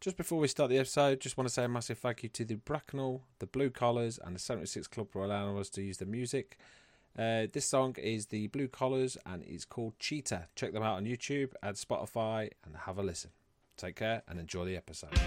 Just before we start the episode, just want to say a massive thank you to the Bracknell, the Blue Collars, and the 76 Club for allowing us to use the music. Uh, this song is the Blue Collars and it's called Cheetah. Check them out on YouTube and Spotify and have a listen. Take care and enjoy the episode.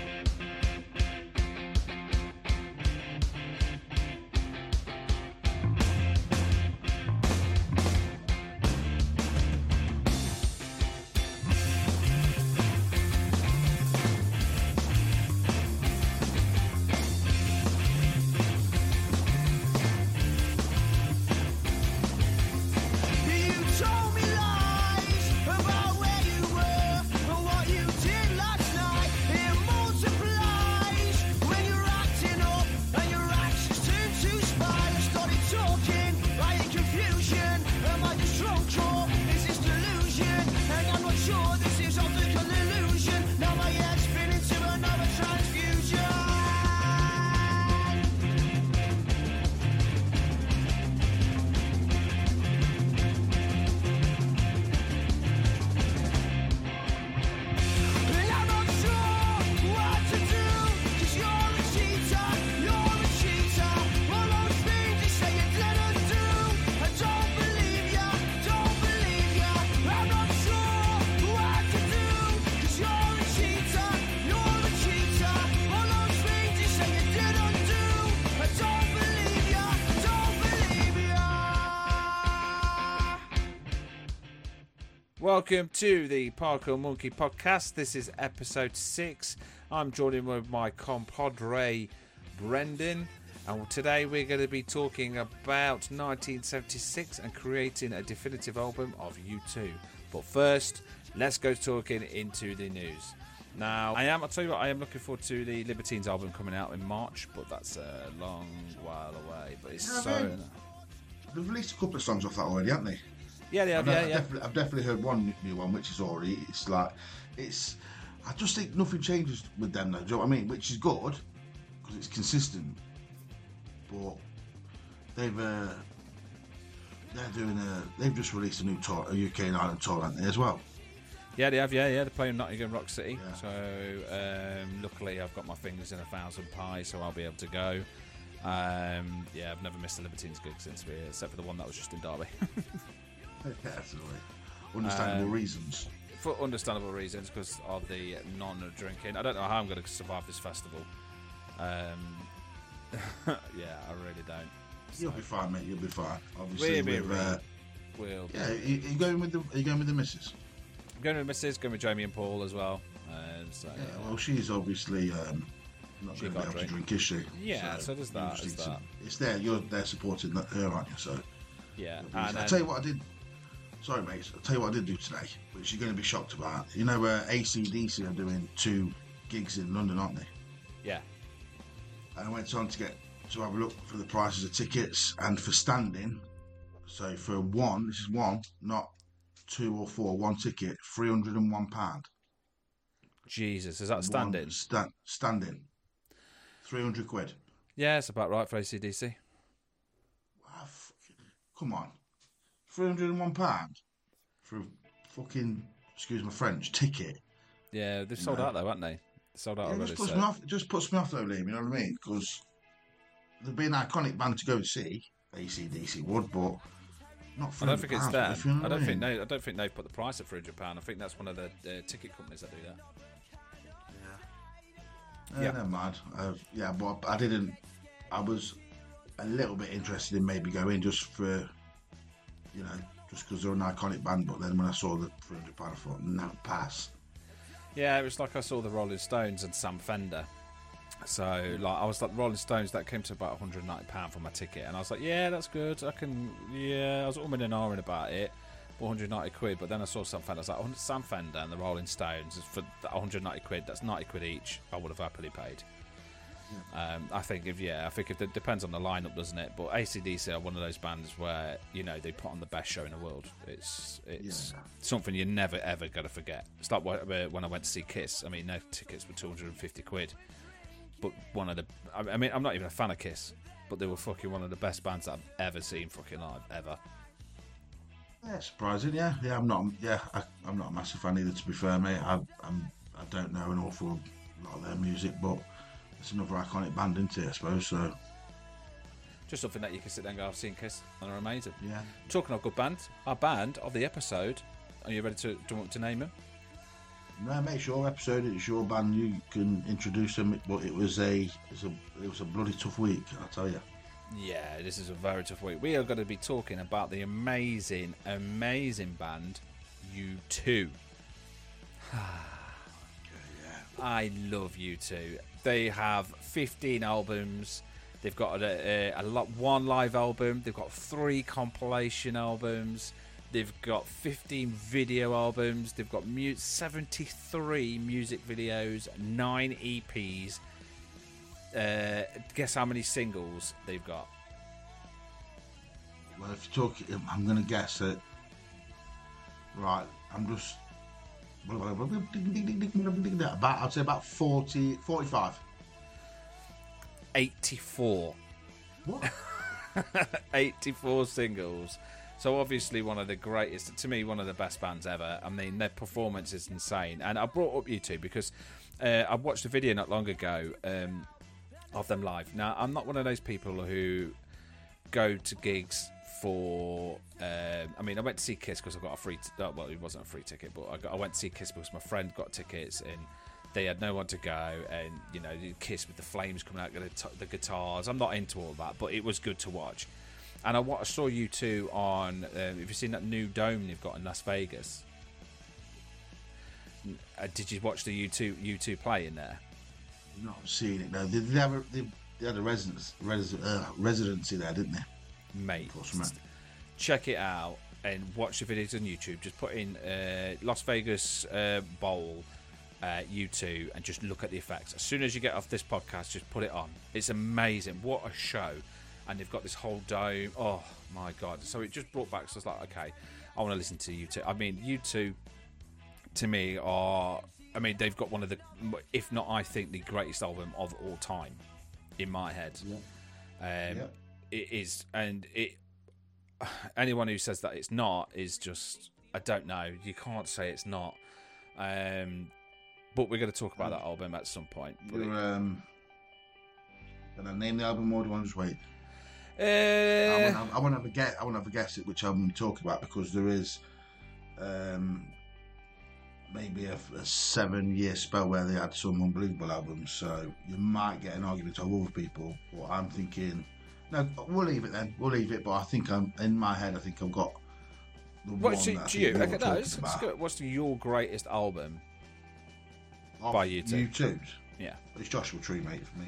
Welcome to the Parka Monkey podcast. This is episode six. I'm joining with my compadre Brendan, and today we're going to be talking about 1976 and creating a definitive album of U2. But first, let's go talking into the news. Now, I am. I'll tell you what. I am looking forward to the Libertines album coming out in March, but that's a long while away. But it's Yeah, so. They've released a couple of songs off that already, haven't they? Yeah, yeah, I've, yeah, I've yeah. Definitely, I've definitely heard one new one, which is already. It's like, it's. I just think nothing changes with them, though. Do you know what I mean? Which is good because it's consistent. But they've uh, they're doing a. They've just released a new tour, a UK and Ireland tour, haven't they, as well? Yeah, they have. Yeah, yeah. They're playing Nottingham Rock City. Yeah. So um, luckily, I've got my fingers in a thousand pies, so I'll be able to go. Um, yeah, I've never missed a Libertines gig since we, except for the one that was just in Derby, yeah, absolutely. Understandable Um, reasons. for understandable reasons because of the non-drinking. I don't know how I'm going to survive this festival. Um, yeah, I really don't. You'll be fine, mate. You'll be fine. Obviously, We'll with, uh, We'll yeah. You, you going with the? Are you going with the missus? I'm going with the Mrs. Going with Jamie and Paul as well. Um, so, Yeah, well, she's obviously um, not going to be able to drink. drink, is she? Yeah, so there's that, just there's need to- It's there. You're there supporting that- her, aren't you? So, yeah. I And then- tell you what I did. Sorry, mate. I'll tell you what I did do today, which you're going to be shocked about. You know, uh, ACDC are doing two gigs in London, aren't they? yeah. And I went on to get to have a look for the prices of tickets and for standing. So for one, this is one, not two or four, one ticket, three hundred and one pound. Jesus, is that standing? Sta- standing. Three hundred quid. Yeah, it's about right for ACDC. Fucking- Come on. Three hundred and one pound for a fucking excuse my French ticket. Yeah, they've sold No. out though, haven't they? Sold out Yeah, it already. just puts so- me off. Just puts me off though, Liam. You know what I mean? Because there'd be an iconic band to go and see. ACDC would, but not. I don't think it's £300, them. you know I don't mean. think they. I don't think they put the price at three hundred pound. I think that's one of the uh, ticket companies that do that. Yeah, Yeah. never mind. Uh, yeah, but I didn't. I was a little bit interested in maybe going just for, you know, just because they're an iconic band. But then when I saw the three hundred pound, I thought, no, pass. Yeah, it was like I saw the Rolling Stones and Sam Fender. So like I was like Rolling Stones that came to about 190 pound for my ticket, and I was like, yeah, that's good. I can. Yeah, I was umming and ahhing about it. 190 quid, but then I saw Sam Fender. I was like, "Oh, Sam Fender and the Rolling Stones for 190 quid. That's 90 quid each. I would have happily paid. Um, I think if yeah, I think if it depends on the lineup, doesn't it? But ACDC are one of those bands where you know they put on the best show in the world. It's it's Yeah. something you're never ever gonna forget. It's like wh- wh- when I went to see Kiss. I mean, no tickets were 250 quid, but one of the I mean, I'm not even a fan of Kiss, but they were fucking one of the best bands I've ever seen fucking live ever. Yeah, surprising. Yeah, yeah. I'm not. Yeah, I, I'm not a massive fan either. To be fair, mate, I, I'm. I don't know an awful lot of their music, but it's another iconic band, isn't it? I suppose so. Just something that you can sit there and go, I've seen Kiss, and they're amazing. Yeah. Talking of good bands, our band of the episode. Are you ready to, do want to name them? No, make sure episode. It's your band. You can introduce them, but it was a it's a it was a bloody tough week. I'll tell you. Yeah, this is a very tough week. We are going to be talking about the amazing, amazing band U2. I love U2. They have 15 albums. They've got a, a, a lot, one live album. They've got three compilation albums. They've got 15 video albums. They've got mu- 73 music videos, nine EPs. Uh, guess how many singles they've got? Well, if you talk, I'm going to guess that. Right, I'm just. About, I'd say about 40, 45. 84. What? 84 singles. So obviously one of the greatest, to me, one of the best bands ever. I mean, their performance is insane. And I brought up U2 because uh, I watched a video not long ago um, of them live. Now, I'm not one of those people who go to gigs for. Um, I mean, I went to see Kiss because I got a free. T- uh, well, it wasn't a free ticket, but I, got, I went to see Kiss because my friend got tickets and they had no one to go. And you know, Kiss with the flames coming out, the, t- the guitars. I'm not into all that, but it was good to watch. And I, I saw U2 on. Um, have you seen that new dome they've got in Las Vegas? Uh, did you watch the U2 U2 play in there? Not seen it. No, they, they, have a, they, they had a residence, res, uh, residency there, didn't they? Mate. Check it out and watch the videos on YouTube. Just put in uh, Las Vegas uh, Bowl uh, U2 and just look at the effects. As soon as you get off this podcast, just put it on. It's amazing. What a show! And they've got this whole dome. Oh my god! So it just brought back. So I was like, okay, I want to listen to U2. I mean, U2 to me are. I mean, they've got one of the, if not, I think the greatest album of all time, in my head. Um, Yeah. It is, and it. Anyone who says that it's not is just, I don't know. You can't say it's not. Um, but we're going to talk about that album at some point. But You're, um, can I name the album or do I just wait? I uh, I want to have a guess. I want to have a guess at which album we talk about because there is um, maybe a, a seven-year spell where they had some unbelievable albums. So you might get an argument of other people. But I'm thinking, no, we'll leave it then. We'll leave it. But I think I'm in my head. I think I've got the what one to, that I to think you? Okay, no, it's, it's good. What's your greatest album? Of by U2. You. Yeah, It's Joshua Tree, mate, for me.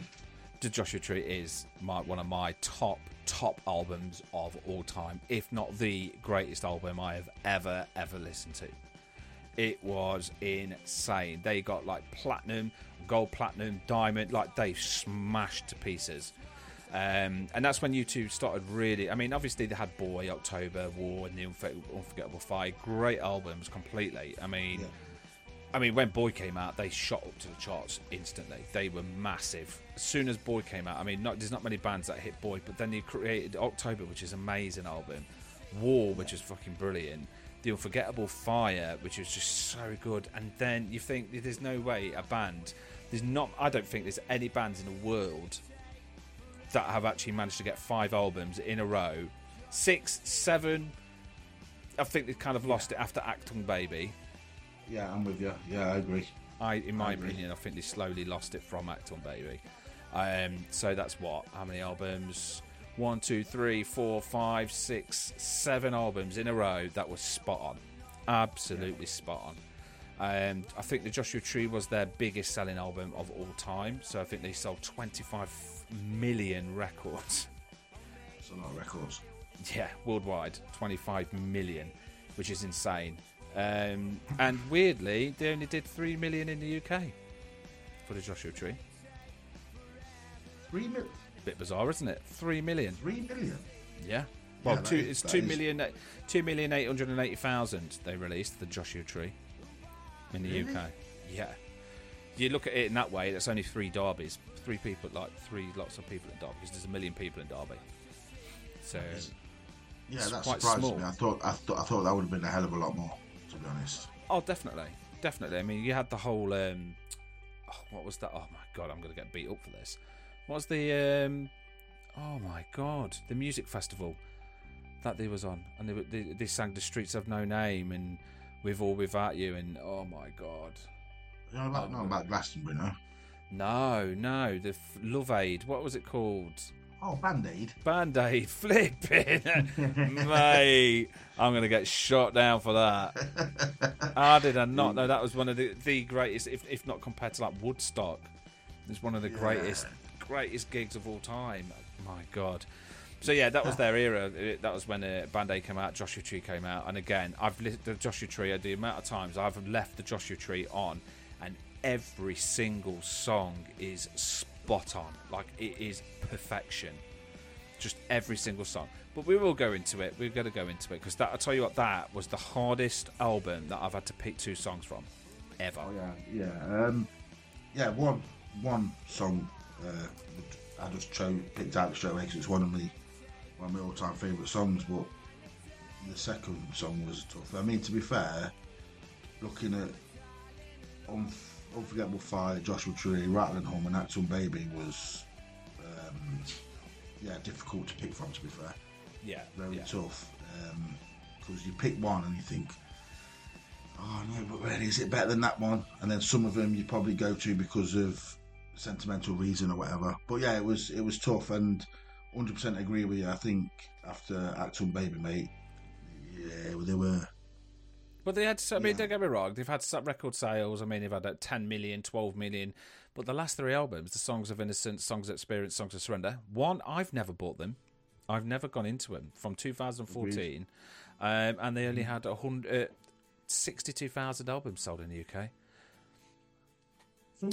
The Joshua Tree is my one of my top top albums of all time, if not the greatest album I have ever ever listened to. It was insane. They got like platinum, gold, platinum, diamond, like they smashed to pieces. Um, and that's when U2 started really. I mean, obviously they had Boy, October, War, and the Unfor- Unforgettable Fire. Great albums, completely. I mean, Yeah. I mean, when Boy came out, they shot up to the charts instantly. They were massive. As soon as Boy came out, I mean, not, there's not many bands that hit Boy, but then they created October, which is an amazing album. War, which is fucking brilliant. The Unforgettable Fire, which was just so good. And then you think there's no way a band, there's not, I don't think there's any bands in the world that have actually managed to get five albums in a row. Six, seven. I think they kind of lost it after Achtung Baby. Yeah, I'm with you. Yeah, I agree. I, in my I opinion, I think they slowly lost it from Achtung Baby. Um, so that's what? How many albums? One, two, three, four, five, six, seven albums in a row. That was spot on, absolutely spot on. Um, I think the Joshua Tree was their biggest selling album of all time. So I think they sold 25 million records. It's a lot of records. Yeah, worldwide, 25 million, which is insane. Um, and weirdly, they only did 3 million in the UK for the Joshua Tree. Three million. Bit bizarre, isn't it? 3 million. Three million. Yeah. Well, that two, is- it's that two is- million, two million eight hundred and eighty thousand. They released the Joshua Tree in the Really? UK. Yeah. You look at it in that way. That's only three derbies, three people, like three lots of people in Derby, because there's a million people in Derby. So Yeah, It's that quite surprised small. me. I thought I thought I thought that would have been a hell of a lot more, to be honest. Oh, definitely, definitely. I mean, you had the whole. Um, oh, what was that? Oh my god, I'm gonna get beat up for this. What was the um? Oh my god, the music festival that they was on, and they they, they sang "The Streets Have No Name" and "With or Without You," and oh my god, Know about, not about Glastonbury, no? no, no, the f- Love Aid. What was it called? Oh, Band Aid. Band Aid flipping, mate. I'm gonna get shot down for that. How did I not know that was one of the, the greatest, if, if not compared to like Woodstock? It's one of the greatest greatest gigs of all time. My God. So yeah, that was their era. That was when uh, Band Aid came out, Joshua Tree came out, and again, I've li- the Joshua Tree. The amount of times I've left the Joshua Tree on, and every single song is spot on. Like it is perfection just every single song. But we will go into it. We're going to go into it because. I tell you what, that was the hardest album that I've had to pick two songs from, ever. Oh yeah, yeah, um, yeah. One one song uh, I just chose picked out straight away because it's one of my one of my all time favourite songs. But the second song was tough. I mean, to be fair, looking at Unf- Unforgettable Fire, Joshua Tree, Rattle and Hum, and Achtung Baby was um, yeah difficult to pick from. To be fair, Yeah, very yeah. tough because you pick one and you think, oh no, but really, is it better than that one? And then some of them you probably go to because of sentimental reason or whatever. But yeah, it was it was tough and 100% agree with you. I think after Achtung Baby Mate, yeah, they were. But they had, I mean, Yeah. don't get me wrong, they've had record sales. I mean, they've had uh, 10 million, 12 million. But the last three albums, the Songs of Innocence, Songs of Experience, Songs of Surrender, one, I've never bought them. I've never gone into them from 2014. Um, and they only had a hundred, uh, 62,000 albums sold in the UK.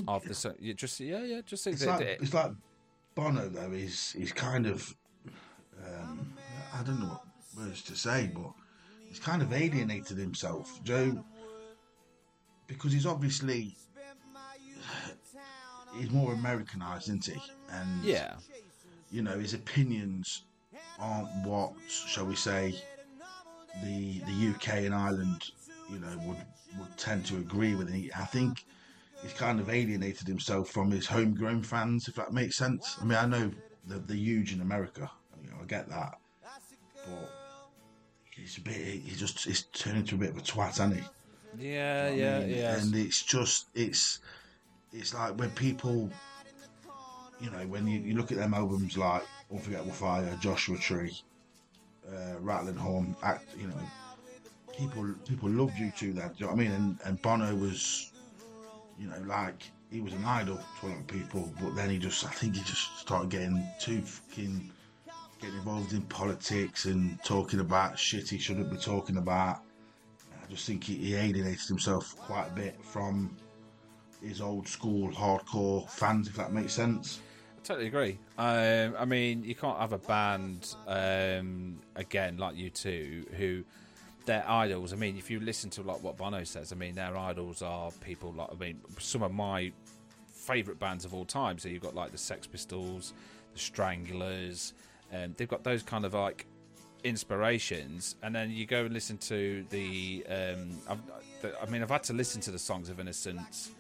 Of the, so- you just, yeah, yeah, just It's like, it's like Bono though. Is he's kind of um, I don't know what words to say, but he's kind of alienated himself, Joe, because he's obviously he's more Americanized, isn't he? And yeah. you know his opinions aren't what shall we say the the UK and Ireland you know would would tend to agree with. And he, I think he's kind of alienated himself from his homegrown fans, if that makes sense. I mean, I know they're, they're huge in America, you know, I get that, but he's a bit. He just he's turned into a bit of a twat, hasn't he? Yeah, I yeah, mean, yeah. And it's just it's it's like when people, you know, when you, you look at them albums like Unforgettable Fire, Joshua Tree, uh, Rattle and Hum, act, you know, people people loved you to that. Do you know what I mean? And and Bono was, you know, like he was an idol to a lot of people, but then he just I think he just started getting too fucking getting involved in politics and talking about shit he shouldn't be talking about. I just think he, he alienated himself quite a bit from his old school hardcore fans, if that makes sense. I totally agree. Um, I mean, you can't have a band um, again like U2 who their idols. I mean, if you listen to like what Bono says, I mean, their idols are people like I mean, some of my favourite bands of all time. So you've got like the Sex Pistols, the Stranglers, and they've got those kind of like inspirations. And then you go and listen to the. Um, I've, the I mean, I've had to listen to the Songs of Innocence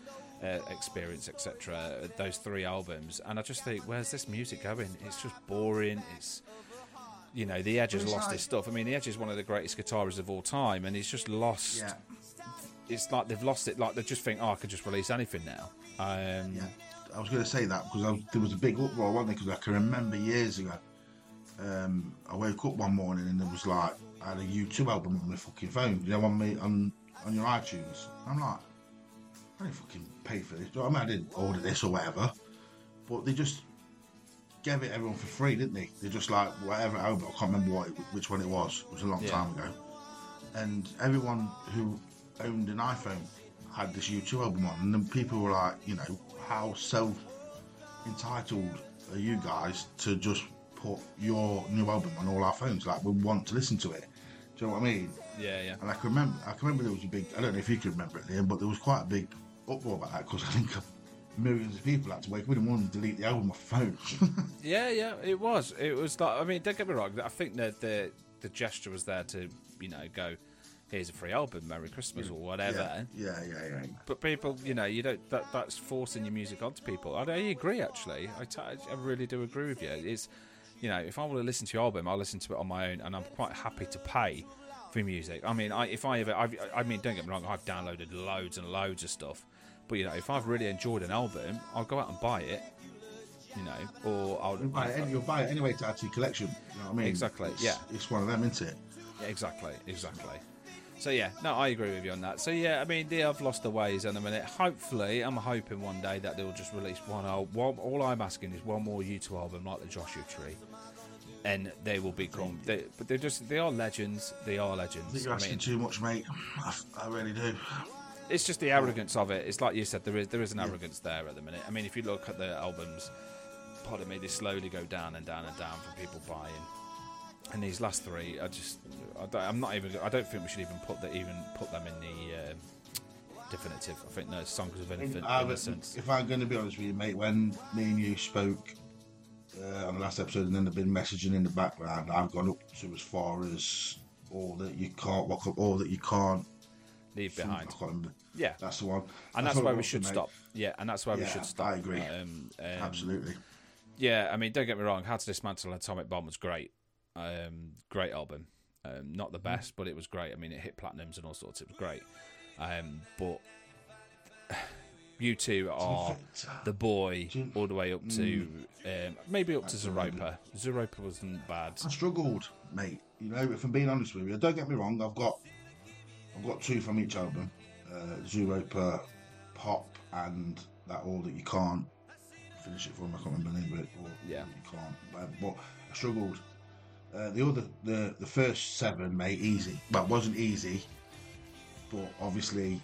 uh, experience, etc. Those three albums, and I just think, where's this music going? It's just boring. It's you know, the Edge has lost like- his stuff. I mean, the Edge is one of the greatest guitarists of all time, and he's just lost. It's like they've lost it. Like they just think, oh, I could just release anything now. Um, Yeah, I was going to say that because I, there was a big uproar, wasn't there? Because I can remember years ago, um, I woke up one morning and there was like I had a U2 album on my fucking phone, you know, on me on on your iTunes. I'm like, I didn't fucking pay for this. Do you know what I mean? I didn't order this or whatever, but they just gave it everyone for free, didn't they? They just like whatever album. I can't remember what it, which one it was. It was a long Yeah. time ago, and everyone who owned an iPhone had this U2 album on, and then people were like, you know, how self entitled are you guys to just put your new album on all our phones? Like, we want to listen to it. Do you know what I mean? yeah, yeah. And I can remember, I can remember there was a big. I don't know if you can remember it, Liam, but there was quite a big uproar about that because I think millions of people had to wake up in the morning and delete the album off phone. Yeah, yeah, it was. It was like I mean, don't get me wrong. I think that the the gesture was there to you know go. here's a free album, Merry Christmas or whatever. Yeah, yeah, yeah. yeah. But people, you know, you don't. That that's forcing your music onto people. I, I agree, actually. I, t- I really do agree with you. It's, you know, if I want to listen to your album, I'll listen to it on my own, and I'm quite happy to pay for music. I mean, I, if I ever, I've, I mean, don't get me wrong, I've downloaded loads and loads of stuff. But you know, if I've really enjoyed an album, I'll go out and buy it. You know, or I'll You'll buy, it, you'll buy it anyway to add to your collection. You know what I mean? Exactly, It's, yeah. It's one of them, isn't it? Yeah, exactly, exactly. So yeah, no, I agree with you on that. So yeah, I mean, they have lost their ways in a minute. Hopefully, I'm hoping one day that they'll just release one album. One, all I'm asking is one more U2 album like the Joshua Tree, and they will become. They, but they're just they are legends. They are I think legends. you're I asking mean, too much, mate. I, I really do. it's just the arrogance of it. It's like you said, there is there is an arrogance there at the minute. I mean, if you look at the albums, pardon me, they slowly go down and down and down for people buying. And these last three, I just, I don't, I'm not even. I don't think we should even put that even put them in the um definitive. I think no songs of innocence. if I'm going to be honest with you, mate, when me and you spoke uh, on the last episode, and then I've been messaging in the background, I've gone up to as far as all that you can't walk up, all that you can't Leave behind. Yeah, That's the one. and that's where we should stop. Yeah, and that's where we should stop. I agree. Um, um, Absolutely. Yeah, I mean, don't get me wrong. How to Dismantle an Atomic Bomb was great. Um, great album. Um, not the best, but it was great. I mean, it hit platinums and all sorts. It was great. Um, but you two are the boy all the way up to Mm. um, maybe up to Zooropa. Zooropa wasn't bad. I struggled, mate. You know, if I'm being honest with you, don't get me wrong. I've got, I've got two from each album, uh, Zooropa, Pop, and that All That You Can't. Finish it for me. I can't remember the name of it. All Yeah. You Can't. But, but I struggled. Uh, the other, the the first seven, mate, easy. But it wasn't easy. But obviously,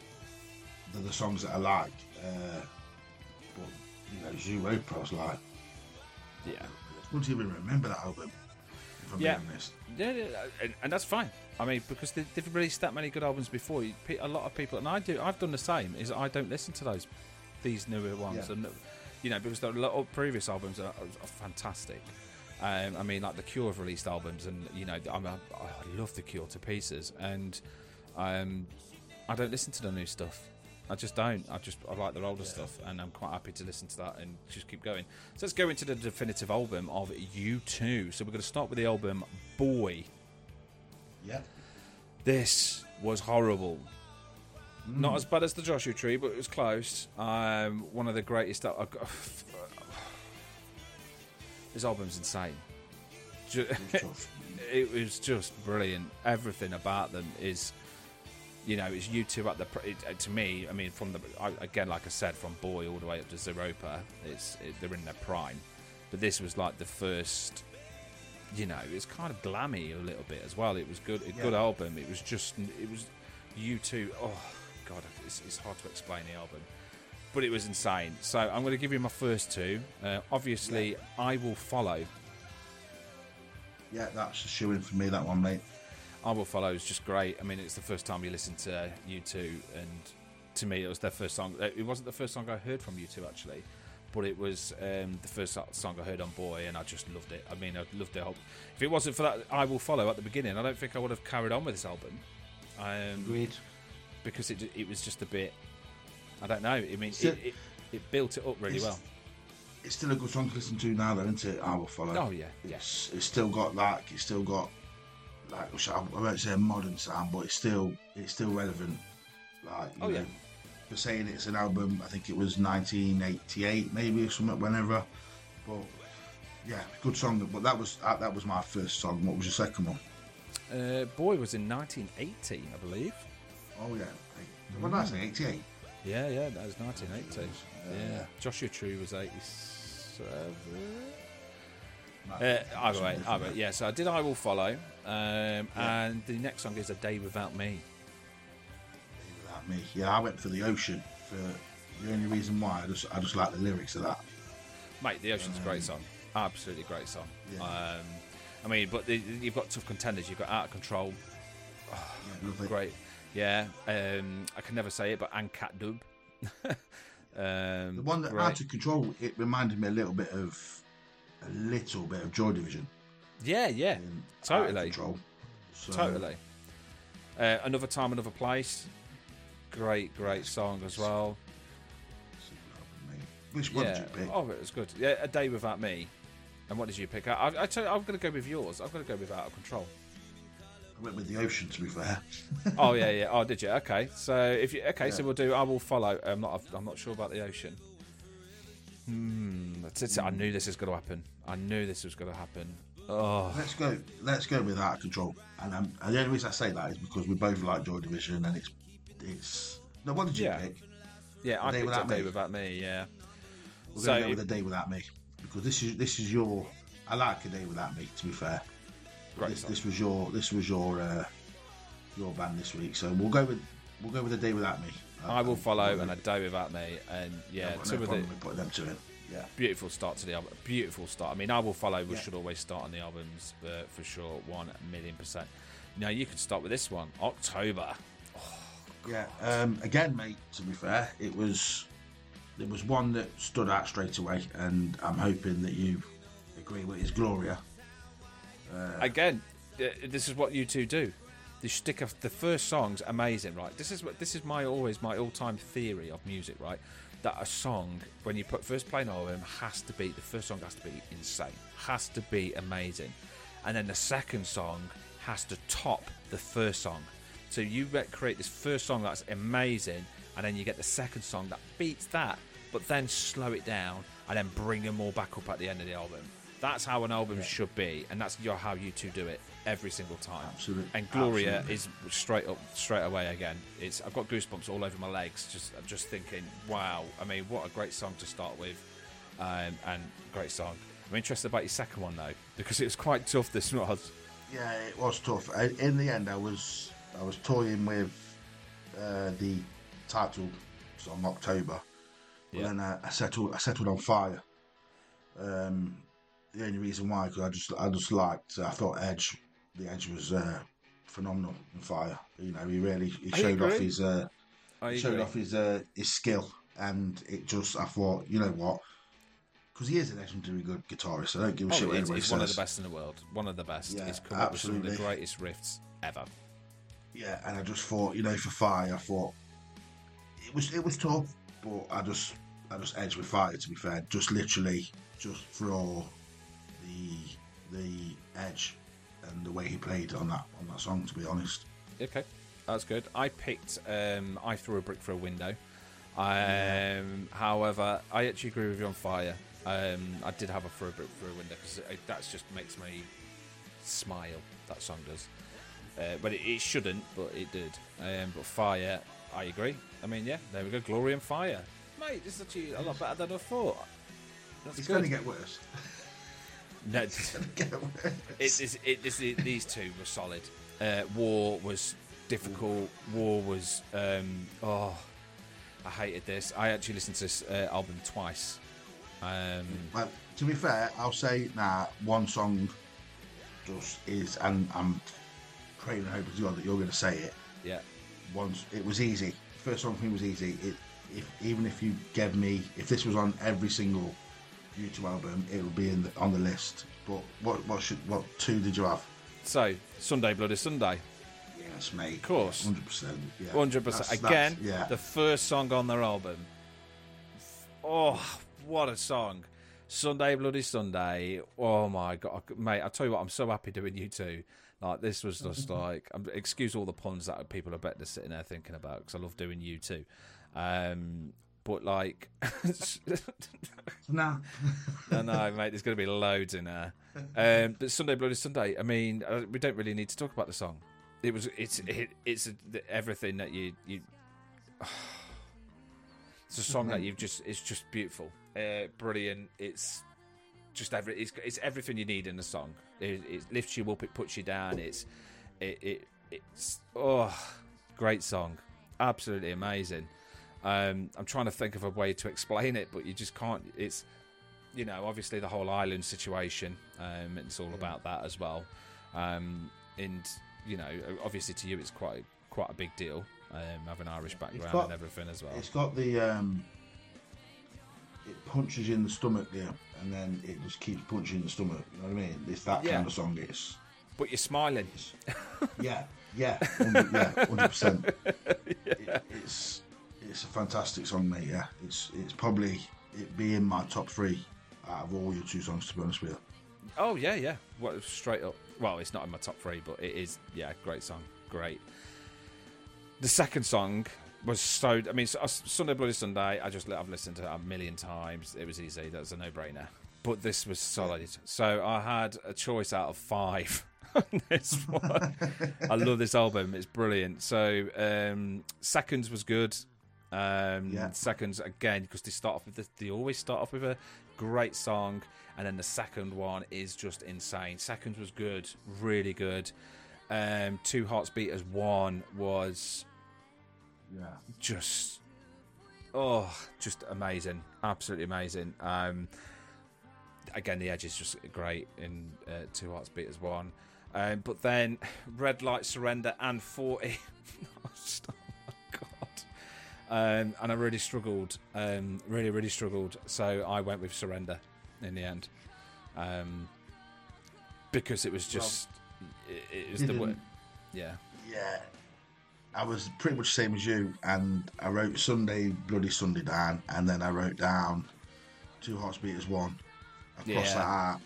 they're the songs that I like. Uh, but you know, I was like, Yeah. I don't even remember that album. If I'm Yeah. being honest. Yeah, yeah, and, and that's fine. I mean, because they, they've released that many good albums before. you- A lot of people, and I do. I've done the same. Is I don't listen to those these newer ones, Yeah. and you know, because the lot of previous albums are, are fantastic. Um, I mean, like the Cure have released albums, and you know, I'm a, I love the Cure to pieces, and um, I don't listen to the new stuff. I just don't. I just I like their older stuff, and I'm quite happy to listen to that and just keep going. So let's go into the definitive album of U2. So we're going to start with the album Boy. Yeah. This was horrible. Not as bad as the Joshua Tree, but it was close. Um, one of the greatest. I got, this album's insane. It was just brilliant. Everything about them is, you know, it's U2 at the. It, uh, to me, I mean, from the I, again, like I said, from Boy all the way up to Zooropa, it's it, they're in their prime. But this was like the first. You know, it's kind of glammy a little bit as well. It was good, a good album. It was just, it was you two. Oh God, it's, it's hard to explain the album but it was insane. So I'm going to give you my first two. Uh, obviously, I will follow. Yeah, that's a shoe in for me, that one, mate. I will follow is just great. I mean, it's the first time you listen to U2, and to me, it was their first song. uh, It wasn't the first song I heard from U2 actually, but it was um, the first song I heard on Boy, and I just loved it. I mean, I loved it. If it wasn't for that, I will follow at the beginning. I don't think I would have carried on with this album. Um, Agreed. because it it was just a bit. I don't know. I mean, it, it, it built it up really well. It's still a good song to listen to now, though, isn't it? I will follow. Oh yeah, yeah. It's, it's still got like it's still got like I I won't say a modern sound, but it's still it's still relevant. Like you Oh, know, yeah. for saying it's an album, I think it was 1988, maybe or something, whenever. But yeah, good song. But that was that was my first song. What was your second one? Uh, Boy was in 1980, I believe. Oh yeah, what did I 88. Yeah, yeah, that was 1980. Yeah, Joshua Tree was 87. Uh, either way, either way, yeah. So I did. I will follow, um, and the next song is "A Day Without Me." Without me, yeah, I went for the ocean. For the only reason why I just I just like the lyrics of that. Mate, the Ocean's a great song, absolutely great song. Yeah. Um, I mean, but the, you've got tough contenders. You've got Out of Control, Yeah, great. Yeah, um, I can never say it, but and Cat Dubh. um, The one that great. out of control, it reminded me a little bit of a little bit of Joy Division. Yeah, yeah, in Out of totally. Control. So, totally. Uh, another time, another place. Great, great song as well. Which one yeah. did you pick? Oh, it was good. Yeah, a day without me. And what did you pick? I, I, I tell you, I'm going to go with yours. I'm going to go with Out of Control. I went with the ocean, to be fair. oh yeah, yeah. Oh, did you? Okay. So if you okay, so we'll do. I will follow. I'm not. I'm not sure about the ocean. Hmm. That's it. I knew this was going to happen. I knew this was going to happen. Oh. Let's go. Let's go with out of control. And, um, and the only reason I say that is because we both like Joy Division, and it's it's. No, what did you Yeah. pick? Yeah, I Day picked Without up Day Me. Without Me. Yeah. We're So going to go with a day without me because this is this is your. I like a day without me. To be fair, Great this, this was your this was your uh, your band this week. So we'll go with we'll go with a day without me. I will Um, follow and a day without me, and yeah, got two no of the putting them to it. Yeah. beautiful start to the album. Beautiful start. I mean, I will follow. We Yeah. should always start on the albums, but for sure, one million percent. Now you can start with this one, October. Yeah. Um, again, mate. To be fair, it was It was one that stood out straight away, and I'm hoping that you agree with. Is Gloria. Again, th- this is what U2 do. The stick of the first song's amazing, right? This is what this is my always my all-time theory of music, right? That a song when you put first play an album has to be the first song has to be insane, has to be amazing, and then the second song has to top the first song. So you create this first song that's amazing, and then you get the second song that beats that, but then slow it down and then bring them all back up at the end of the album. That's how an album should be, and that's your, how U2 do it every single time. Absolute- And Gloria absolutely. is straight up, straight away again. It's I've got goosebumps all over my legs. Just I'm just thinking, wow. I mean, what a great song to start with, um, and great song. I'm interested about your second one though, because it was quite tough. This was. Yeah, it was tough. I, in the end, I was I was toying with uh, the title song October, but Yeah. then uh, I settled I settled on Fire. Um, the only reason why, because I just I just liked I thought Edge, the Edge was uh, phenomenal in Fire. You know, he really he showed off his uh, showed off his uh, his skill, and it just I thought you know what. Because he is a legendary good guitarist. I don't give a Oh, shit what anybody he's one of the best in the world. One of the best. Yeah, he's come up with some of the greatest riffs ever. Yeah, and I just thought, you know, for fire, I thought it was it was tough, but I just I just edged with fire. To be fair, just literally just for the the edge and the way he played on that on that song. To be honest, Okay, that's good. I picked um, I threw a brick for a window. Um, However, I actually agree with you on fire. Um, I did have a throw a brick for a window because that just makes me smile. That song does. Uh, but it, it shouldn't, but it did. Um, but fire, I agree. I mean, yeah, there we go. Gloria and fire, mate. This is actually a lot better than I thought. That's it's going to get worse. No, get worse. it, it, it, these two were solid. Uh, War was difficult. War was um, oh, I hated this. I actually listened to this uh, album twice. Um, Well, to be fair, I'll say now one song just is, and I'm praying and hoping to God that you're going to say it. yeah, once it was easy. First song for me was easy. It, if even if you gave me, if this was on every single YouTube album, it would be in the, on the list. But what what should what two did you have? so Sunday Bloody Sunday, Yes, mate. Of course. hundred percent. Yeah, hundred percent. Again, that's- yeah. the first song on their album. Oh, what a song! Sunday Bloody Sunday. Oh my god, mate! I tell you what, I'm so happy doing U2. Like this was just like, um, excuse all the puns that people are better sitting there thinking about because I love doing you too. Um, but like, Nah. no, no, mate, there's going to be loads in there. Um, but Sunday Bloody Sunday. I mean, uh, we don't really need to talk about the song. It was, it's, it, it's the- everything that you, you. It's a song that you've just, it's just beautiful, uh, brilliant. It's just every, it's, it's everything you need in a song. It, it lifts you up, it puts you down. It's, it, it, it's, oh, great song, absolutely amazing. Um, I'm trying to think of a way to explain it, but you just can't. It's you know, obviously the whole island situation. Um, it's all about that as well. Um, and you know, obviously to you, it's quite quite a big deal. Um, having Irish background got- and everything as well. It's got the um. It punches you in the stomach there, and then it just keeps punching the stomach. You know what I mean? It's that Yeah. kind of song. It's but you're smiling. Yeah, yeah, 100, yeah, hundred percent. It's it's a fantastic song, mate. Yeah, it's it's probably it be in my top three out of all your two songs. To be honest with you, Oh yeah, yeah. Well, straight up. Well, it's not in my top three, but it is. Yeah, great song, great. The second song was so. I mean, Sunday Bloody Sunday. I just I've listened to it a million times. It was easy. That was a no-brainer. But this was solid. So I had a choice out of five. on this one. I love this album. It's brilliant. So um, seconds was good. Um, Yeah. Seconds again because they start off with the, they always start off with a great song, and then the second one is just insane. Seconds was good, really good. Um, Two Hearts Beat as one was yeah, just oh just amazing absolutely amazing um again the edge is just great in uh, two hearts beat as one um but then red light surrender and 40 oh um and i really struggled um really really struggled so i went with surrender in the end um because it was just it, it was the didn't- word yeah yeah. I was pretty much the same as you, and I wrote Sunday Bloody Sunday down, and then I wrote down Two Hearts Beat as one. I crossed Yeah. that out,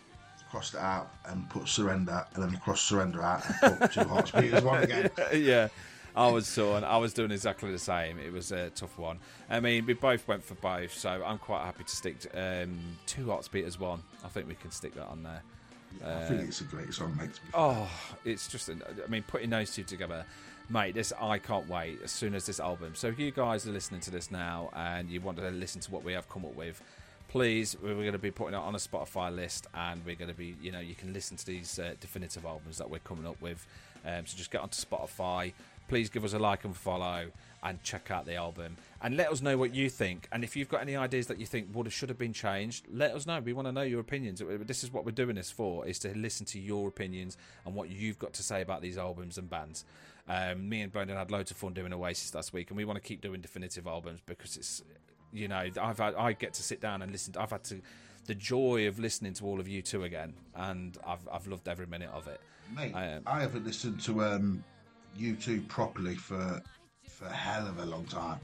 crossed it out, and put surrender, and then crossed surrender out, and put Two Hearts Beat as one again. yeah, I was torn. I was doing exactly the same. It was a tough one. I mean, we both went for both, so I'm quite happy to stick to, um, two hearts beat as one. I think we can stick that on there. I think it's a great song, mate. to be fair. Oh, it's just. I mean, putting those two together, mate. This I can't wait. As soon as this album. So if you guys are listening to this now and you want to listen to what we have come up with, please, we're going to be putting it on a Spotify list, and we're going to be, you know, you can listen to these uh, definitive albums that we're coming up with. Um, so just get onto Spotify. Please give us a like and follow, and check out the album, and let us know what you think. And if you've got any ideas that you think would have should have been changed, let us know. We want to know your opinions. This is what we're doing this for: is to listen to your opinions and what you've got to say about these albums and bands. Um, me and Brendan had loads of fun doing Oasis last week, and we want to keep doing definitive albums because it's, you know, I've had, I get to sit down and listen. I've had to the joy of listening to all of U2 again, and I've I've loved every minute of it. Mate, I. I haven't listened to um, U2 properly for for a hell of a long time.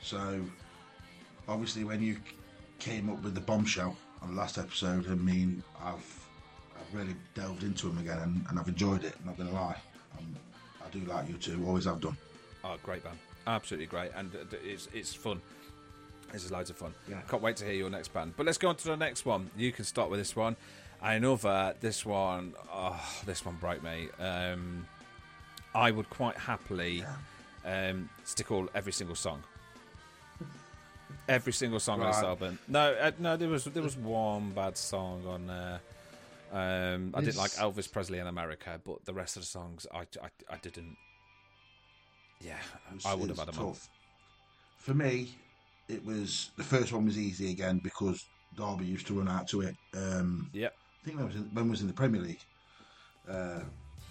So, obviously, when you came up with the bombshell on the last episode, I mean, I've I've really delved into them again, and, and I've enjoyed it. Not gonna lie, um, I do like U2. Always have done. Oh, great band, absolutely great, and uh, it's it's fun. This is loads of fun. Yeah. Can't wait to hear your next band. But let's go on to the next one. You can start with this one. Another, this one, oh, this one broke me. Um, I would quite happily um, stick all every single song. Every single song on this Right. album. No, uh, no, there was there was one bad song on there. Um, I didn't like Elvis Presley in America, but the rest of the songs I, I, I didn't. Yeah, I would have had them off. tough. For me, it was the first one was easy again because Derby used to run out to it. Um, Yep. I think that was in, when was in the Premier League. Uh,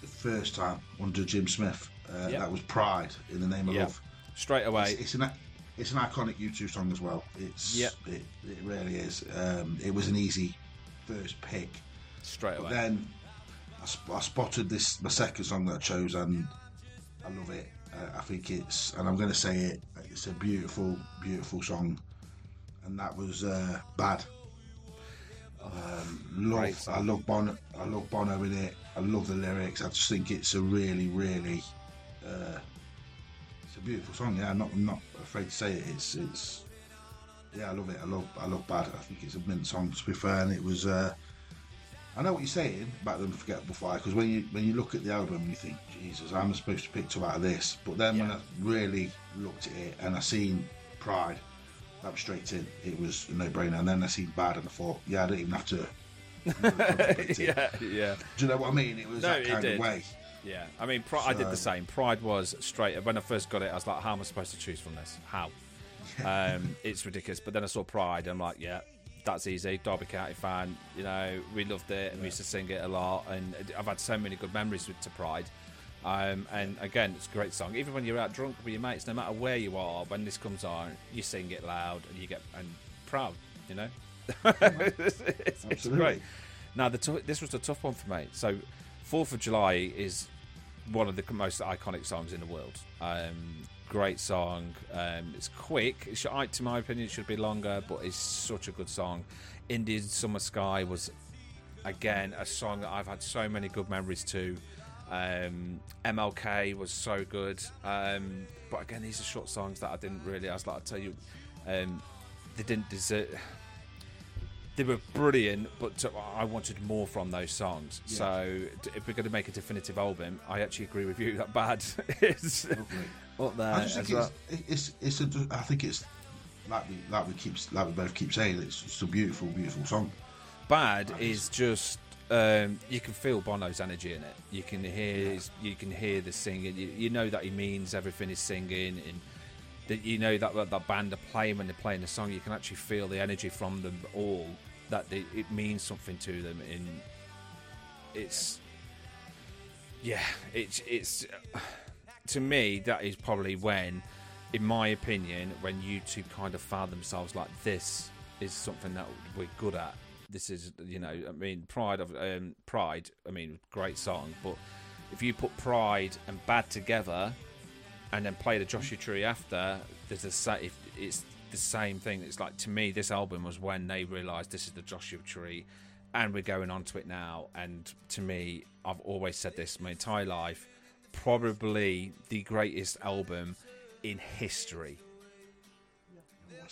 the first time under Jim Smith. Uh, Yep. That was Pride in the name of Yeah. love. Straight away. It's, it's an it's an iconic U2 song as well. It's Yep. it, it really is. Um, it was an easy first pick. straight But away. then I, sp- I spotted this my second song that I chose and I love it. Uh, I think it's and I'm going to say it. It's a beautiful, beautiful song, and that was uh, bad. Um, love, song. I love Bono. I love Bono in it. I love the lyrics. I just think it's a really, really, uh, it's a beautiful song. Yeah, I'm not, I'm not afraid to say it. It's, it's, yeah, I love it. I love, I love Bad. I think it's a mint song to be fair, and it was. Uh, I know what you're saying about the Unforgettable Fire because when you when you look at the album, you think, Jesus, I'm supposed to pick two out of this. But then when I really looked at it and I seen Pride, that was straight in. It was a no-brainer. And then I seen Bad and I thought, yeah, I don't even have to. yeah, yeah, Do you know what I mean? It was No, that kind of way. yeah. I mean, Pri- I did the same. Pride was straight. When I first got it, I was like, "How am I supposed to choose from this? How?" um, it's ridiculous. But then I saw Pride, and I'm like, "Yeah, that's easy." Derby County fan, you know, we loved it, and we used to sing it a lot. And I've had so many good memories with to Pride. Um, and again, it's a great song. Even when you're out drunk with your mates, no matter where you are, when this comes on, you sing it loud and you get and proud. You know, it's, it's- it's great. Now, the tou- this was a tough one for me. So, Fourth of July is one of the most iconic songs in the world. Um, great song. Um, it's quick. It should, to my opinion, it should be longer, but it's such a good song. Indian Summer Sky was again a song that I've had so many good memories to. Um, MLK was so good, um, but again, these are short songs that I didn't really. I was like, I tell you, um, they didn't deserve. They were brilliant, but to- I wanted more from those songs. So, d- if we're going to make a definitive album, I actually agree with you that Bad is up there I just as think well. it's, it's it's a I think it's like we like we keep like we both keep saying it's just a beautiful beautiful song. Bad is just um, you can feel Bono's energy in it. You can hear his, you can hear the singing. You, you know that he means everything he's singing, and that you know that that, that band are playing when they're playing the song. You can actually feel the energy from them all. That they, it means something to them. In it's yeah, it's it's to me that is probably when, in my opinion, when U2 kind of found themselves like this is something that we're good at. This is you know I mean Pride of um, Pride. I mean great song, but if you put Pride and Bad together, and then play the Joshua Tree after, there's a if it's the same thing. It's like to me, this album was when they realised this is the Joshua Tree, and we're going on to it now. And to me, I've always said this my entire life, probably the greatest album in history.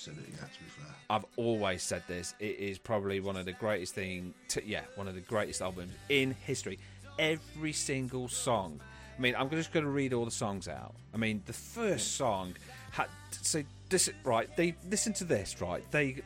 I said it, yeah, to be fair. I've always said this. It is probably one of the greatest thing. To, yeah, one of the greatest albums in history. Every single song. I mean, I'm just going to read all the songs out. I mean, the first song had so this right. They listen to this right. They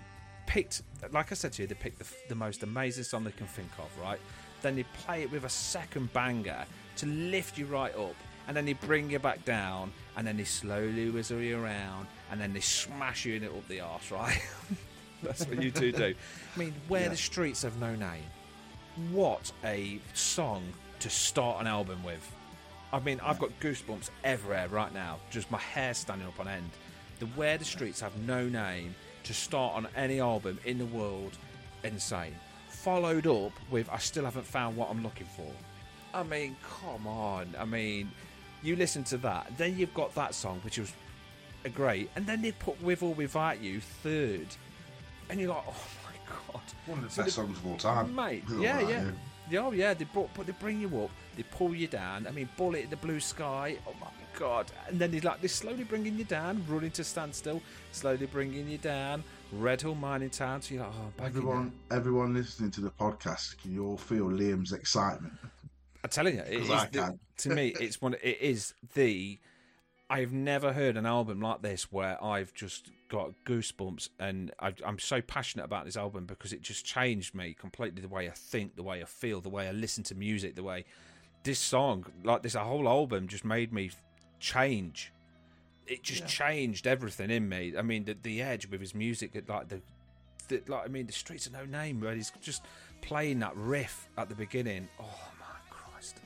picked, like I said to you, they picked the, the most amazing song they can think of. Right. Then they play it with a second banger to lift you right up, and then they bring you back down, and then they slowly whizzle you around, and then they smash you in it up the arse. Right. That's what U2 do. I mean, where Yeah. the streets have no name. What a song to start an album with. I mean, I've got goosebumps everywhere right now. Just my hair standing up on end. The Where the Streets Have No Name to start on any album in the world, insane. Followed up with I Still Haven't Found What I'm Looking For. I mean, come on. I mean, you listen to that. Then you've got that song, which was great. And then they put With or Without You third. And you're like, oh my God. One of the best songs of all time. Mate, yeah, yeah. Yeah, oh, yeah, they brought, but they bring you up, they pull you down. I mean, bullet in the blue sky. Oh my god! And then he's like, they're slowly bringing you down, running to standstill, slowly bringing you down. Red Hill Mining Town. So you're like, oh, Everyone, everyone listening to the podcast, can you all feel Liam's excitement? I'm telling you, it is the, to me, it's one. It is the. I've never heard an album like this where I've just got goosebumps, and I, I'm so passionate about this album because it just changed me completely. The way I think, the way I feel, the way I listen to music, the way this song, like this, whole album, just made me change. It just changed everything in me. I mean, the, the edge with his music, like the, the, like I mean, the streets of no name, where he's just playing that riff at the beginning. Oh my Christ!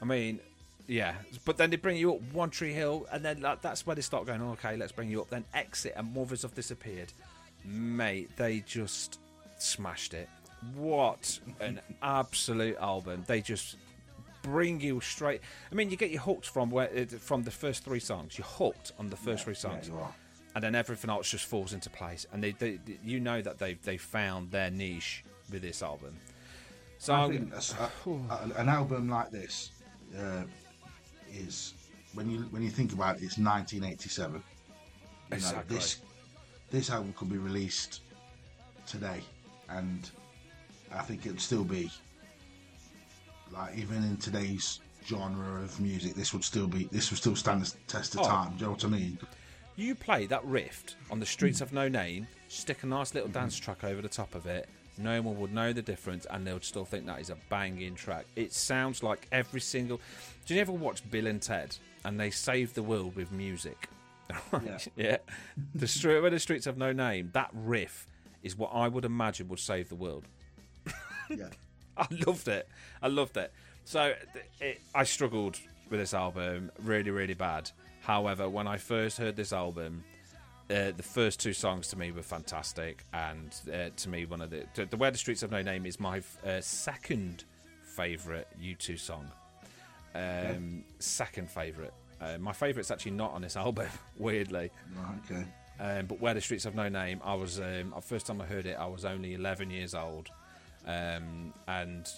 I mean, yeah, but then they bring you up One Tree Hill, and then like, that's where they start going. Okay, let's bring you up. Then Exit and Mothers have disappeared. Mate, they just smashed it. What an absolute album! They just bring you straight. I mean, you get you hooked from where uh, from the first three songs. You're hooked on the first three songs, you are. and then everything else just falls into place. And they, they, you know that they they found their niche with this album. So a- a- an album like this uh, is when you when you think about it, it's 1987. You know, Exactly. this this album could be released today, and I think it'd still be like even in today's genre of music, this would still be this would still stand the test of Oh. time. Do you know what I mean? You play that riff on the streets of no name, stick a nice little dance track over the top of it. No one would know the difference, and they would still think that is a banging track. It sounds like every single. Do you ever watch Bill and Ted? And they save the world with music. Yeah. yeah. The street where the streets have no name. That riff is what I would imagine would save the world. Yeah. I loved it. I loved it. So it, I struggled with this album really, really bad. However, when I first heard this album, uh, the first two songs to me were fantastic, and uh, to me, one of the, the the Where the Streets Have No Name is my uh, second favourite U2 song. Um, Second favourite. Uh, my favourite's actually not on this album, weirdly. Right, okay. Um, but Where the Streets Have No Name, I was um, the first time I heard it, I was only 11 years old, um, and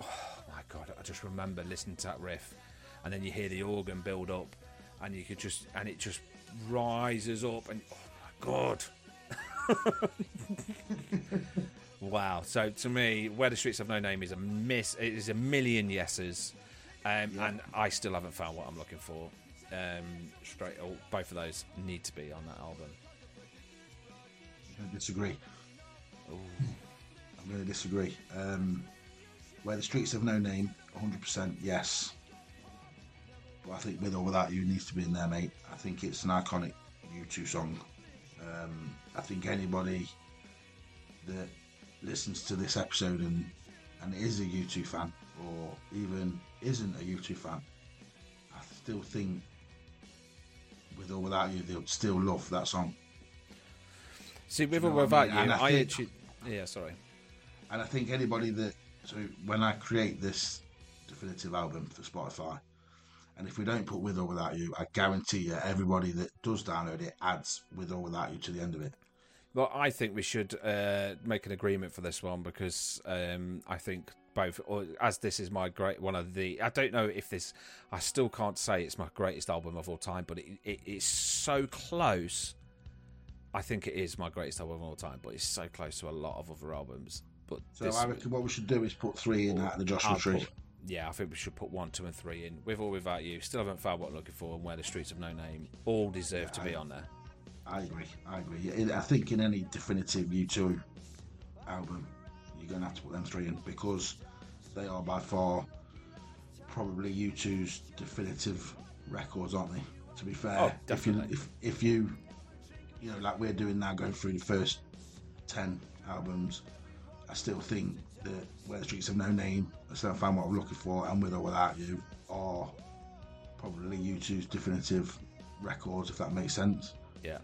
oh my god, I just remember listening to that riff, and then you hear the organ build up, and you could just, and it just rises up, and oh my god. wow! So to me, Where the Streets Have No Name is a miss. It is a million yeses, um, and I still haven't found what I'm looking for. Um, straight, oh, both of those need to be on that album. I disagree. I'm going to disagree. Um, where the streets have no name, 100% yes. But I think with or without you needs to be in there, mate. I think it's an iconic U2 song. Um, I think anybody that listens to this episode and and is a U2 fan, or even isn't a U2 fan, I still think with or without you, they'll still love that song. See, with you or know I without mean? you, I I think- actually, yeah, sorry. And I think anybody that so when I create this definitive album for Spotify, and if we don't put with or without you, I guarantee you everybody that does download it adds with or without you to the end of it. Well, I think we should uh, make an agreement for this one because um, I think both, or as this is my great one of the. I don't know if this. I still can't say it's my greatest album of all time, but it, it, it's so close. I think it is my greatest album of all time, but it's so close to a lot of other albums. But So this, I reckon what we should do is put three in out of the Joshua Tree. Yeah, I think we should put one, two, and three in. With or without you, still haven't found what I'm looking for, and where the streets of no name all deserve to be on there. I agree. I agree. I think in any definitive U2 album, you're going to have to put them three in because they are by far probably U2's definitive records, aren't they? To be fair, Oh, if you definitely. if, if you you know like we're doing now, going through the first ten albums, I still think the Streets Have No Name, I still found what I'm looking for, and With or Without You are probably U2's definitive records, if that makes sense. Yeah,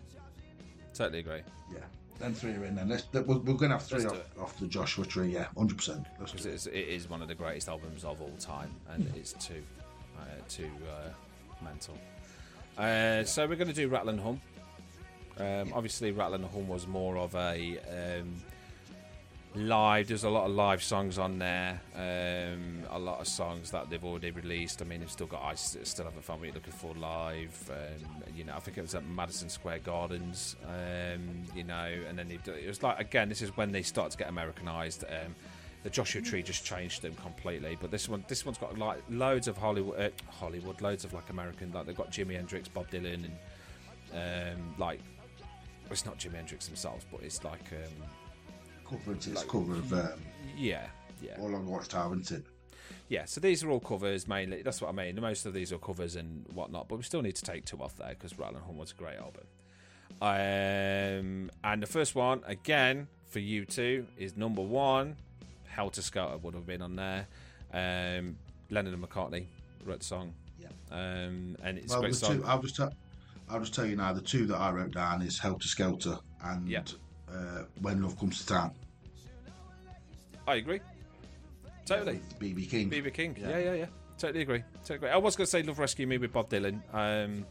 totally agree. Yeah, then three are in. Then let's. We're, we're going to have 3 off, off the Joshua Tree. Yeah, hundred percent. Because it it. is, one of the greatest albums of all time, and it's too, uh, too uh, mental. Uh, so we're going to do Rattle and Hum. Um, obviously, Rattle and Hum was more of a um, live. There's a lot of live songs on there. Um, a lot of songs that they've already released. I mean, they've still got I still haven't found what you're looking for live. Um, you know, I think it was at Madison Square Gardens. Um, you know, and then they've it was like again, this is when they started to get Americanized. Um, the Joshua Tree just changed them completely, but this one, this one's got like loads of Hollywood, uh, Hollywood, loads of like American. Like they've got Jimi Hendrix, Bob Dylan, and um, like it's not Jimi Hendrix themselves, but it's like um, It's it's cover of um, yeah, yeah, All on isn't it? yeah. So these are all covers mainly. That's what I mean. Most of these are covers and whatnot, but we still need to take two off there because Rattle and Hum was a great album. Um, and the first one again for you two is number one. Helter Skelter would have been on there. Um, Lennon and McCartney wrote the song. Yeah. Um, and it's a great song. two, I'll just tell. I'll just tell you now. The two that I wrote down is Helter Skelter and Yeah. Uh, When Love Comes to Town. I agree. Totally. BB King. BB King. Yeah. Yeah, yeah, yeah. Totally agree. Totally agree. I was going to say Love Rescue Me with Bob Dylan, um,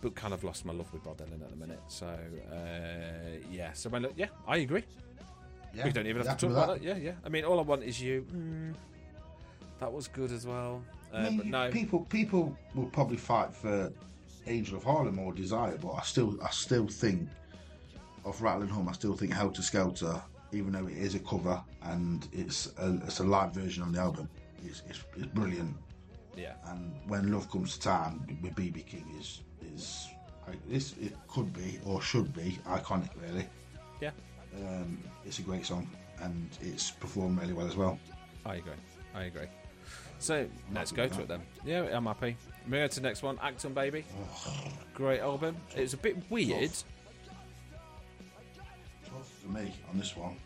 but kind of lost my love with Bob Dylan at the minute. So, uh, yeah. So, when, yeah, I agree. Yeah, we don't even have to talk about that. Yeah, yeah. I mean, all I want is you. Mm, that was good as well. Uh, I mean, but no. people people will probably fight for Angel of Harlem or Desire, but I still I still think of Rattle and Hum. I still think Helter Skelter, even though it is a cover and it's a, it's a live version on the album, it's, it's, it's brilliant. Yeah. And when Love Comes to Town with BB King is is I- this it could be or should be iconic really. Yeah. Um, it's a great song and it's performed really well as well. I agree. I agree. So let's go to it then. Yeah, I'm happy. Moving on to the next one, Achtung Baby. Great album. It was a bit weird. For me on this one.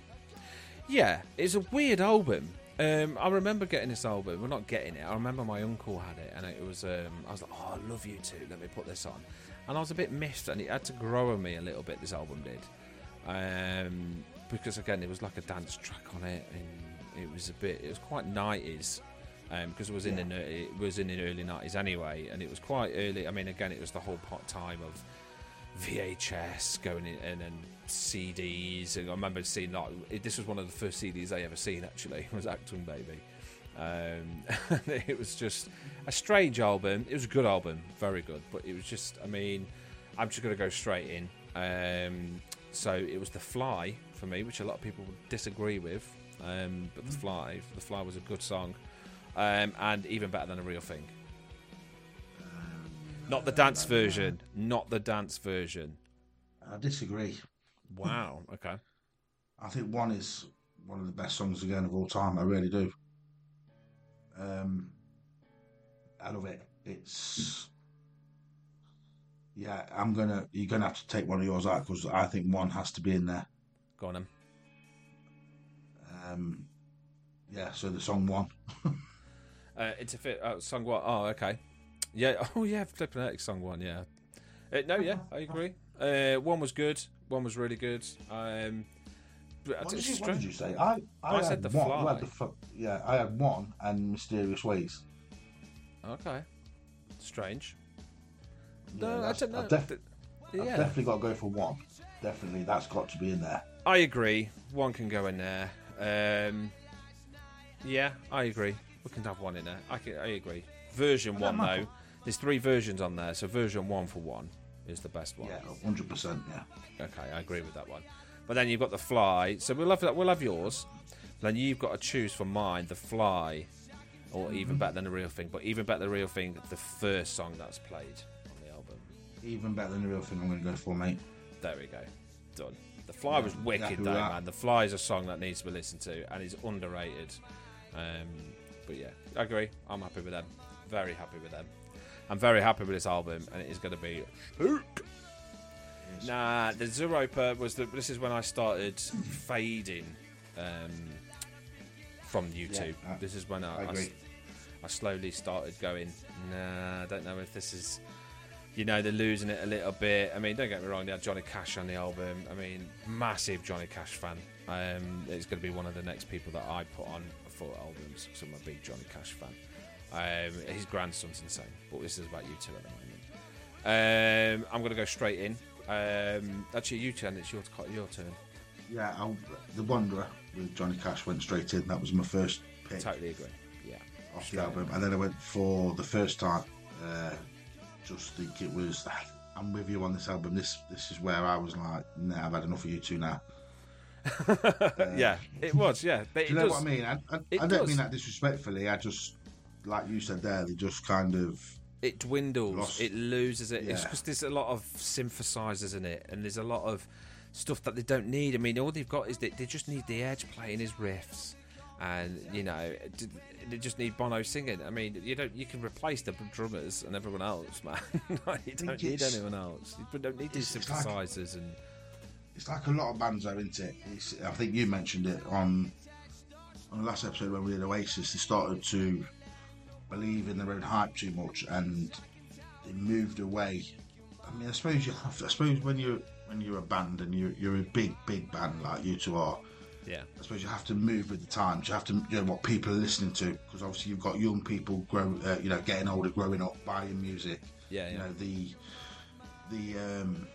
Yeah, it's a weird album. Um, I remember getting this album. We're well, not getting it. I remember my uncle had it, and it was. Um, I was like, "Oh, I love U2. Let me put this on." And I was a bit miffed, and it had to grow on me a little bit. This album did, um, because again, it was like a dance track on it, and It was a bit. It was quite nineties because it was in Yeah. the it was in the early nineties anyway, and it was quite early. I mean, again, it was the whole pot time of VHS going in and, and CDs. And I remember seeing like this was one of the first CDs I ever seen. Actually, was Achtung Baby. Um, it was just a strange album. It was a good album, very good, but it was just. I mean, I'm just going to go straight in. Um, so it was The Fly for me, which a lot of people would disagree with. Um, but The Fly, The Fly was a good song, um, and even better than a real thing. Not the dance version. Not the dance version. I disagree. Wow. Okay. I think one is one of the best songs again of all time. I really do. Um, I love it. It's yeah. I'm gonna. You're gonna have to take one of yours out because I think one has to be in there. Go on. Then. Um, yeah. So the song one. Uh, it's a fit. Oh, song what? Oh, okay. Yeah. Oh, yeah. Flipping out. Song one. Yeah. Uh, no. Yeah. I agree. Uh, one was good. One was really good. Um, but What did, you, what did you say? I I, I had said The one. Fly. the fu- yeah, I had one and mysterious ways. Okay. Strange. Yeah, no, I don't know. I've, def- Th- I've definitely got to go for one. Definitely, that's got to be in there. I agree. One can go in there. Um, yeah, I agree. We can have one in there. I can, I agree. Version one though. There's three versions on there, so version one for one is the best one. Yeah, hundred percent. Yeah. Okay, I agree with that one. But then you've got the fly. So we'll have that. We'll have yours. Then you've got to choose for mine the fly, or Mm-hmm. even better than the real thing. But even better than the real thing, the first song that's played on the album. Even better than the real thing. I'm going to go for, mate. There we go. Done. The Fly was wicked though, that. man. The Fly is a song that needs to be listened to and is underrated. Um, but yeah, I agree. I'm happy with them. Very happy with them. I'm very happy with this album, and it is going to be. Nah, the Zooropa was the. This is when I started fading um, from U2. I- this is when I, I I. I slowly started going. Nah, I don't know if this is you know, they're losing it a little bit. I mean, don't get me wrong, they had Johnny Cash on the album. I mean, massive Johnny Cash fan. Um, it's going to be one of the next people that I put on for albums because I'm a big Johnny Cash fan. Um, his grandson's insane, but this is about U2 at the moment. Um, I'm going to go straight in. Um, actually, you turn. It's your your turn. Yeah, I'll, the Wanderer with Johnny Cash went straight in. That was my first pick Totally agree. Yeah. off the album, and then I went for the first time. Uh, just think it was. I'm with you on this album. This this is where I was like, nah, I've had enough of U2 now. yeah, it was. Yeah, but Do you know does. what I mean? I, I, I don't does. mean that disrespectfully. I just, like you said there, they just kind of. it dwindles, Lost. it loses it. It's because there's a lot of synthesizers in it, and there's a lot of stuff that they don't need. I mean, all they've got is that they just need the Edge playing his riffs, and you know, they just need Bono singing. I mean, you don't you can replace the drummers and everyone else, man. Like, you don't need anyone else. You don't need these it's like- synthesizers and It's like a lot of bands are into it. It's, I think you mentioned it on on the last episode when we did Oasis. They started to believe in their own hype too much, and they moved away. I mean, I suppose you have. I suppose when you're when you're a band and you're you're a big big band like U2 are. yeah, I suppose you have to move with the times. You have to you know what people are listening to because obviously you've got young people grow, uh, you know, getting older, growing up, buying music. Yeah, yeah. You know the the um,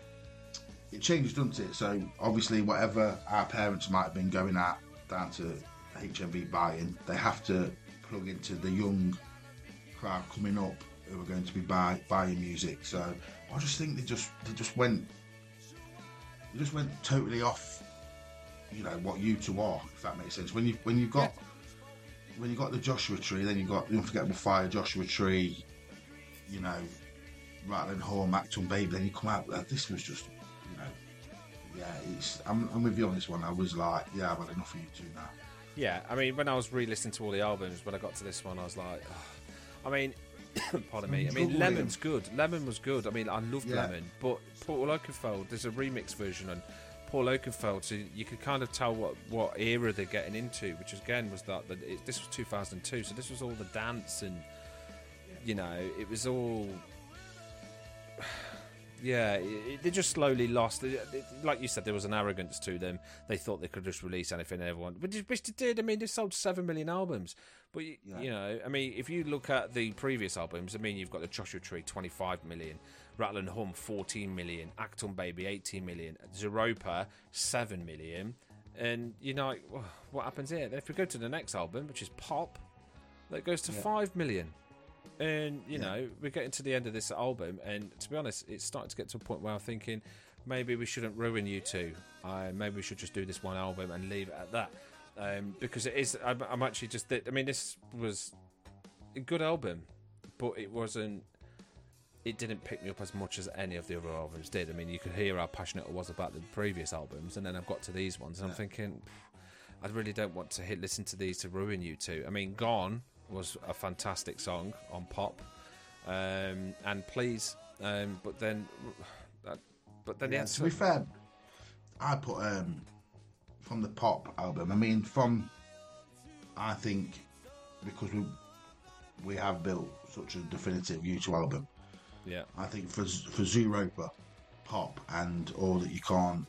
it changes, doesn't it? So obviously, whatever our parents might have been going at down to HMV buying, they have to plug into the young crowd coming up who are going to be buy, buying music. So I just think they just they just went they just went totally off you know what U2 are, if that makes sense. When you when you've got when you got the Joshua Tree, then you got the Unforgettable Fire, Joshua Tree, you know, Rattling Horn, Achtung Baby. Then you come out. Uh, this was just, you know, yeah. It's I'm, I'm with you on this one. I was like, yeah, I've had enough of U2 now. Yeah, I mean, when I was re-listening to all the albums, when I got to this one, I was like, I mean, pardon me. I mean, Lemon's good. Lemon was good. I mean, I loved Yeah. Lemon, but Paul Oakenfold, there's a remix version on Paul Oakenfold, so you could kind of tell what what era they're getting into, which again was that, that it, this was 2002, so this was all the dance and you know, it was all. Yeah, it, they just slowly lost. Like you said, there was an arrogance to them. They thought they could just release anything they want, which, which they did. I mean, they sold seven million albums. But you, Yeah. you know, I mean, if you look at the previous albums, I mean, you've got the Joshua Tree, twenty-five million, Rattle and Hum, fourteen million, Achtung Baby, eighteen million, Zooropa, seven million, and you know, like, what happens here? Then if we go to the next album, which is Pop, that goes to Yeah. five million. And you Yeah. know, we're getting to the end of this album, and to be honest, it's starting to get to a point where I'm thinking maybe we shouldn't ruin U2. I maybe we should just do this one album and leave it at that. Um, because it is, I'm, I'm actually just. I mean, this was a good album, but it wasn't. It didn't pick me up as much as any of the other albums did. I mean, you could hear how passionate I was about the previous albums, and then I've got to these ones, and I'm thinking, I really don't want to hit, listen to these to ruin U2. I mean, Gone was a fantastic song on pop, um, and Please, um, but then, uh, but then Yeah, to be fair, I put um, from the pop album. I mean, from I think because we we have built such a definitive U2 album. yeah, I think for for Zooropa, pop, and all that you can't,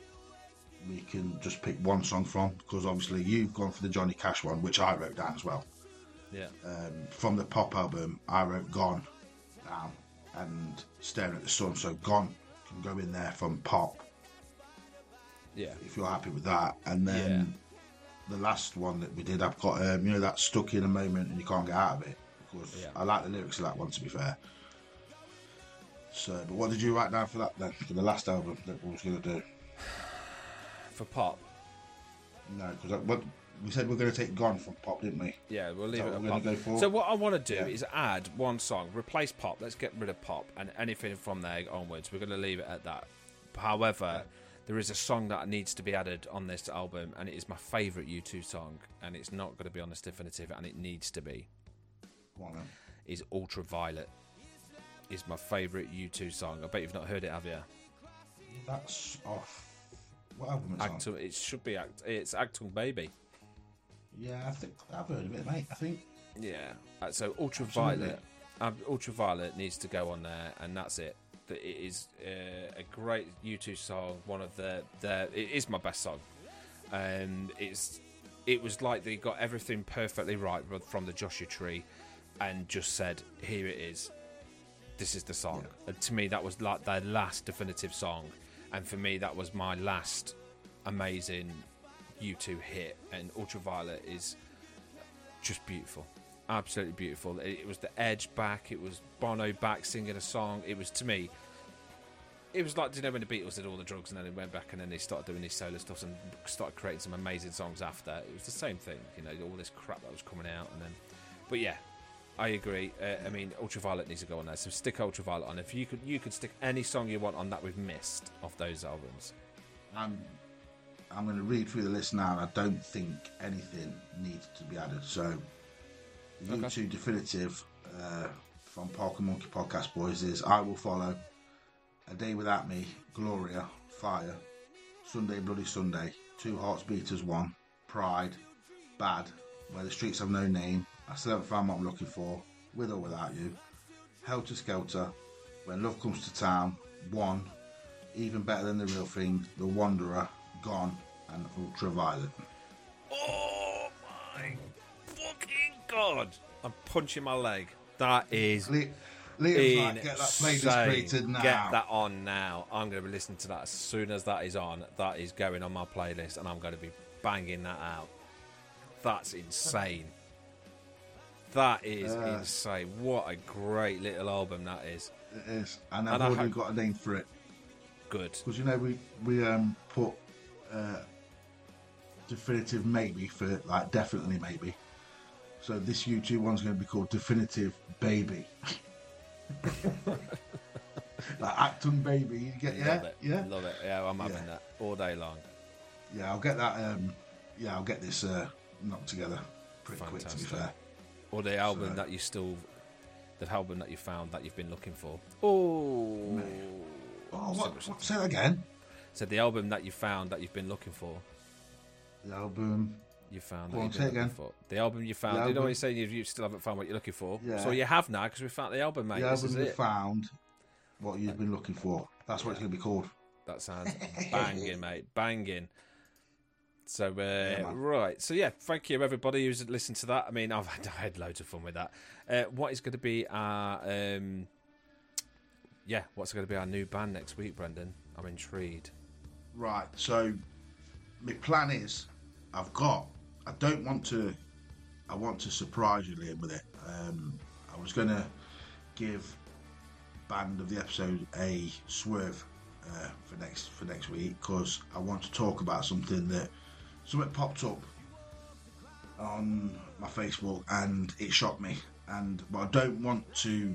we can just pick one song from because obviously you've gone for the Johnny Cash one, which I wrote down as well. Yeah, Um, from the pop album, I wrote "Gone" down and "Staring at the Sun." So "Gone" can go in there from pop yeah, if you're happy with that. And then the last one that we did, I've got um, you know that stuck in a moment and you can't get out of it because Yeah. I like the lyrics of that one. To be fair. So, but what did you write down for that then? For the last album that we was going to do? for pop. No, because what we said we are going to take "Gone" from pop, didn't we? Yeah, we'll leave that it at pop. So what I want to do Yeah. is add one song, replace pop. Let's get rid of pop, and anything from there onwards, we're going to leave it at that. However, there is a song that needs to be added on this album, and it is my favourite U2 song, and it's not going to be on this definitive, and it needs to be. On then. Is Ultraviolet. Is my favourite U2 song. I bet you've not heard it, have you? That's off. What album it's on? It should be Act. It's Achtung Baby. Yeah, I think I've heard of it, mate. I think. Yeah. Uh, so ultraviolet, um, ultraviolet needs to go on there, and that's it. That it is uh, a great U2 song. One of the the it is my best song, and it's it was like they got everything perfectly right from the Joshua Tree, and just said, "Here it is. This is the song." And to me, that was like their last definitive song, and for me, that was my last amazing U2 hit. And ultraviolet is just beautiful, absolutely beautiful. It, was the Edge back, it was Bono back singing a song. It was to me, it was like do you know when the Beatles did all the drugs and then they went back and then they started doing these solo stuff and started creating some amazing songs after. It was the same thing, you know, all this crap that was coming out and then, but yeah. I agree. Uh, I mean, Ultraviolet needs to go on there. So stick Ultraviolet on. If you could, you could stick any song you want on that we've missed off those albums. I'm I'm going to read through the list now, and I don't think anything needs to be added. So, the Okay. Definitive uh, from Parka Monkey Podcast Boys is I Will Follow, A Day Without Me, Gloria, Fire, Sunday Bloody Sunday, Two Hearts Beat as One, Pride, Bad, Where the Streets Have No Name, I Still Haven't Found What I'm Looking For, With or Without You, Helter Skelter, When Love Comes to Town, One, even better than the real thing, The Wanderer, Gone, and Ultraviolet. Oh my fucking god! I'm punching my leg. That is Le- Liam's like, get that playlist insane. created now. Get that on now. I'm going to be listening to that as soon as that is on. That is going on my playlist, and I'm going to be banging that out. That's insane. That is Uh, insane. What a great little album that is. It is, and I've And I already hope- got a name for it Good. because you know we we um put uh, definitive maybe for like definitely maybe. So this U2 one's going to be called Definitive Baby. like Achtung Baby, you get yeah, Love it. yeah, Love it. Yeah, I'm having Yeah. that all day long. yeah. I'll get that. Um, yeah, I'll get this uh, knocked together pretty quick. To be fair, Or the album So- that you still, the album that you found that you've been looking for. Oh, oh, what, what? Say that again. So the album that you found that you've been looking for, The album. you found Go that you've say been looking again. for. The album you found. The you know what you're saying? You, you still haven't found what you're looking for. Yeah. So you have now because we found the album, mate. the this album it. found what you've been looking for. That's what it's going to be called. That sounds banging, mate. Banging. So, uh, man. right. So, yeah, thank you, everybody who's listened to that. I mean, I've had, I had loads of fun with that. Uh, what is going to be our. Um, yeah, what's going to be our new band next week, Brendan? I'm intrigued. Right. So, my plan is, I've got. I don't want to. I want to surprise you, Liam, with it. Um, I was going to give band of the episode a swerve uh, for next for next week because I want to talk about something that something popped up on my Facebook and it shocked me. And but I don't want to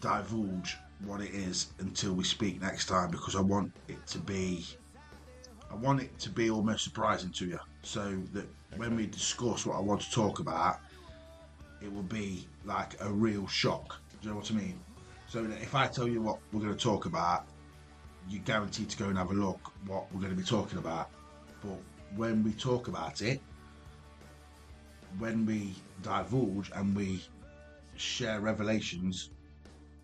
divulge what it is until we speak next time because I want it to be I want it to be almost surprising to you so that when we discuss what I want to talk about it will be like a real shock. Do you know what I mean? So that if I tell you what we're going to talk about, you're guaranteed to go and have a look what we're going to be talking about. But when we talk about it, when we divulge and we share revelations,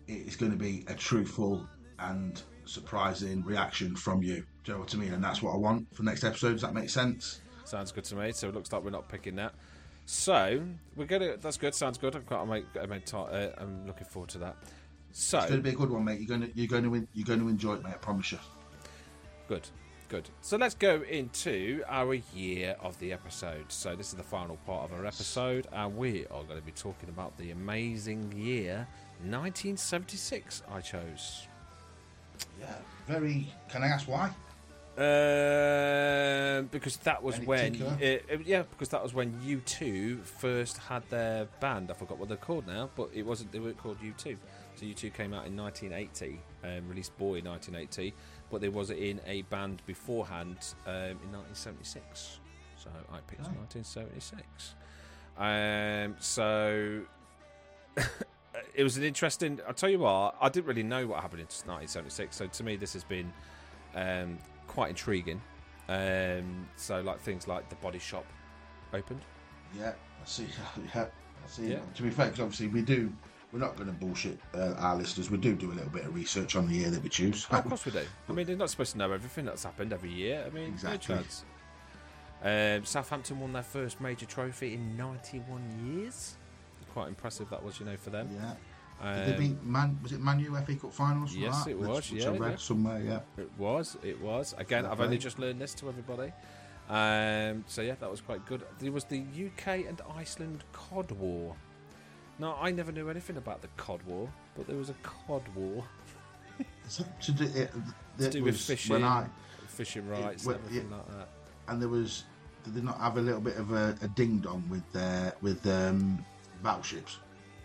it is going to be a truthful and surprising reaction from you. Do you know what I mean? And that's what I want for next episode. Does that make sense? Sounds good to me. So, it looks like we're not picking that. So, we're going to. That's good. Sounds good. I'm, quite, I'm, I'm, uh, I'm looking forward to that. So, It's going to be a good one, mate. You're going to you're going to you're going to enjoy it, mate. I promise you. Good, good. So let's go into our year of the episode. So this is the final part of our episode, and we are going to be talking about the amazing year 1976. I chose. Yeah. Very. Can I ask why? Um, because that was Any when, it, it- yeah, because that was when U2 first had their band. I forgot what they're called now, but it wasn't. They weren't called U2. So U2 came out in 1980, um, released Boy in 1980, but they was in a band beforehand um, in 1976. So I picked Oh. 1976. Um, so it was an interesting. I'll tell you what, I didn't really know what happened in 1976. So to me, this has been um, quite intriguing. Um, so like things like the body shop opened. Yeah. I see. Yeah. I see. Yeah. To be fair, because obviously we do. We're not going to bullshit uh, our listeners. We do do a little bit of research on the year that we choose. Oh, of course we do. I mean, they're not supposed to know everything that's happened every year. I mean, Exactly. no chance. Um, Southampton won their first major trophy in 91 years. Quite impressive that was, you know, for them. Yeah. Did they Um, beat Man? Was it Man U FA Cup finals? Yes, that? it was, Which yeah, I read yeah. somewhere. Yeah. It was, it was. Again, I've only just learned this to everybody. Um, so yeah, that was quite good. There was the UK and Iceland Cod War. Now, I never knew anything about the Cod War, but there was a Cod War to do, it, it do with fishing, When I, fishing rights, and everything like that. and there was. Did they not have a little bit of a, a ding dong with their with um, battleships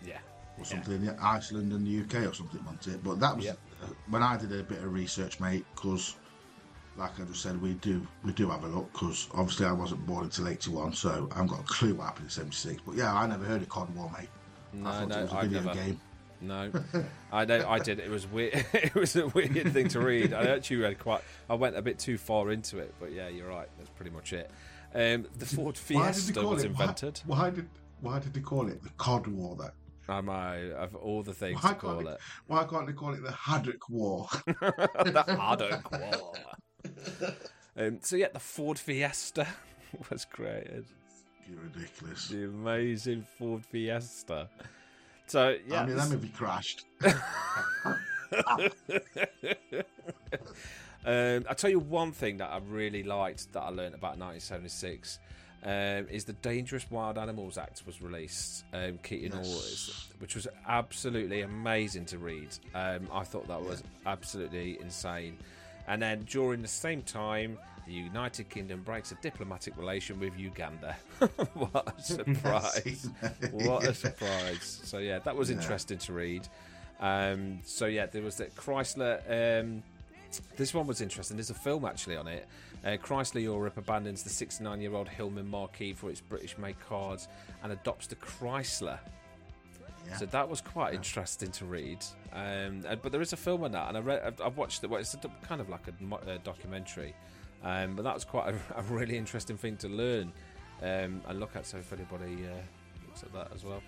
Yeah, or something in the Iceland and the UK or something, wasn't it? But that was Yep. uh, when I did a bit of research, mate. Because, like I just said, we do we do have a look. Because obviously I wasn't born until '81, so I haven't got a clue what happened in '76. But yeah, I never heard of Cod War, mate. I thought no, it was a video never. game. No, I know I did. It was weird. it was a weird thing to read. I actually read quite. I went a bit too far into it, but yeah, you're right. That's pretty much it. Um, the Ford Why did they Fiesta call was it? Why- invented. Why, did why did they call it the Cod War? Then I know of all the things why to call can't it. they, why can't they call it the Haddock War? the Haddock War. Um, so yeah, the Ford Fiesta was created. You're ridiculous. The amazing Ford Fiesta. So yeah, I mean, that movie crashed. Um, I'll tell you one thing that I really liked that I learned about 1976 um, is the Dangerous Wild Animals Act was released, um, Keaton Yes. Orders, which was absolutely amazing to read. Um, I thought that was absolutely insane. And then during the same time, the United Kingdom breaks a diplomatic relation with Uganda. what a surprise! what a surprise! So yeah, that was Yeah. interesting to read. Um, so yeah, there was that Chrysler. Um, this one was interesting. There's a film actually on it. Uh, Chrysler Europe abandons the 69-year-old Hillman Marquis for its British-made cars and adopts the Chrysler. Yeah. So that was quite interesting to read. Um, uh, but there is a film on that, and I read, I've, I've watched it. Well, it's a, kind of like a, a documentary, um, but that was quite a, a really interesting thing to learn um, and look at. So if anybody uh, looks at that as well,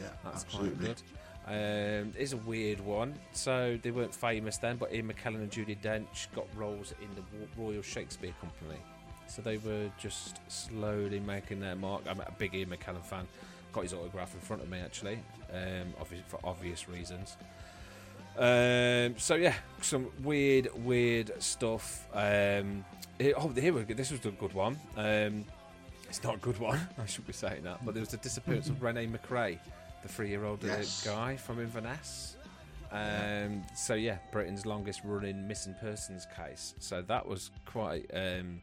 Yeah, that's absolutely. quite good. Um, it's a weird one. So they weren't famous then, but Ian McKellen and Judi Dench got roles in the Royal Shakespeare Company. So they were just slowly making their mark. I'm a big Ian McKellen fan. Got his autograph in front of me actually, um, for obvious reasons. Um, so yeah, some weird, weird stuff. Um, oh, here we go. This was a good one. Um, it's not a good one. I should be saying that, but there was the disappearance of Renee MacRae, the three-year-old uh, Yes. guy from Inverness. Um, so yeah, Britain's longest-running missing persons case. So that was quite, um,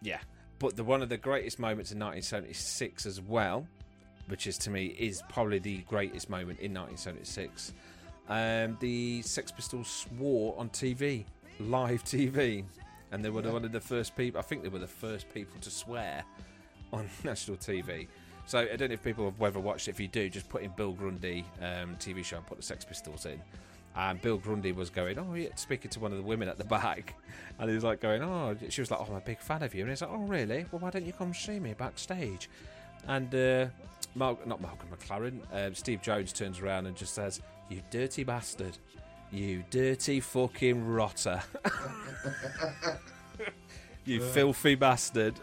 yeah. But the one of the greatest moments in 1976 as well, which is to me is probably the greatest moment in 1976. Um, the Sex Pistols swore on TV, live TV, and they were one of the first people. I think they were the first people to swear on national TV. So I don't know if people have ever watched it. If you do, just put in Bill Grundy um, TV show and put the Sex Pistols in. And Bill Grundy was going, oh, yeah, speaking to one of the women at the back, and he was like going, oh, she was like, oh, I'm a big fan of you, and he's like, oh, really? Well, why don't you come see me backstage? And uh, Mal- not Malcolm McLaren, um, Steve Jones turns around and just says, "You dirty bastard, you dirty fucking rotter, you filthy bastard."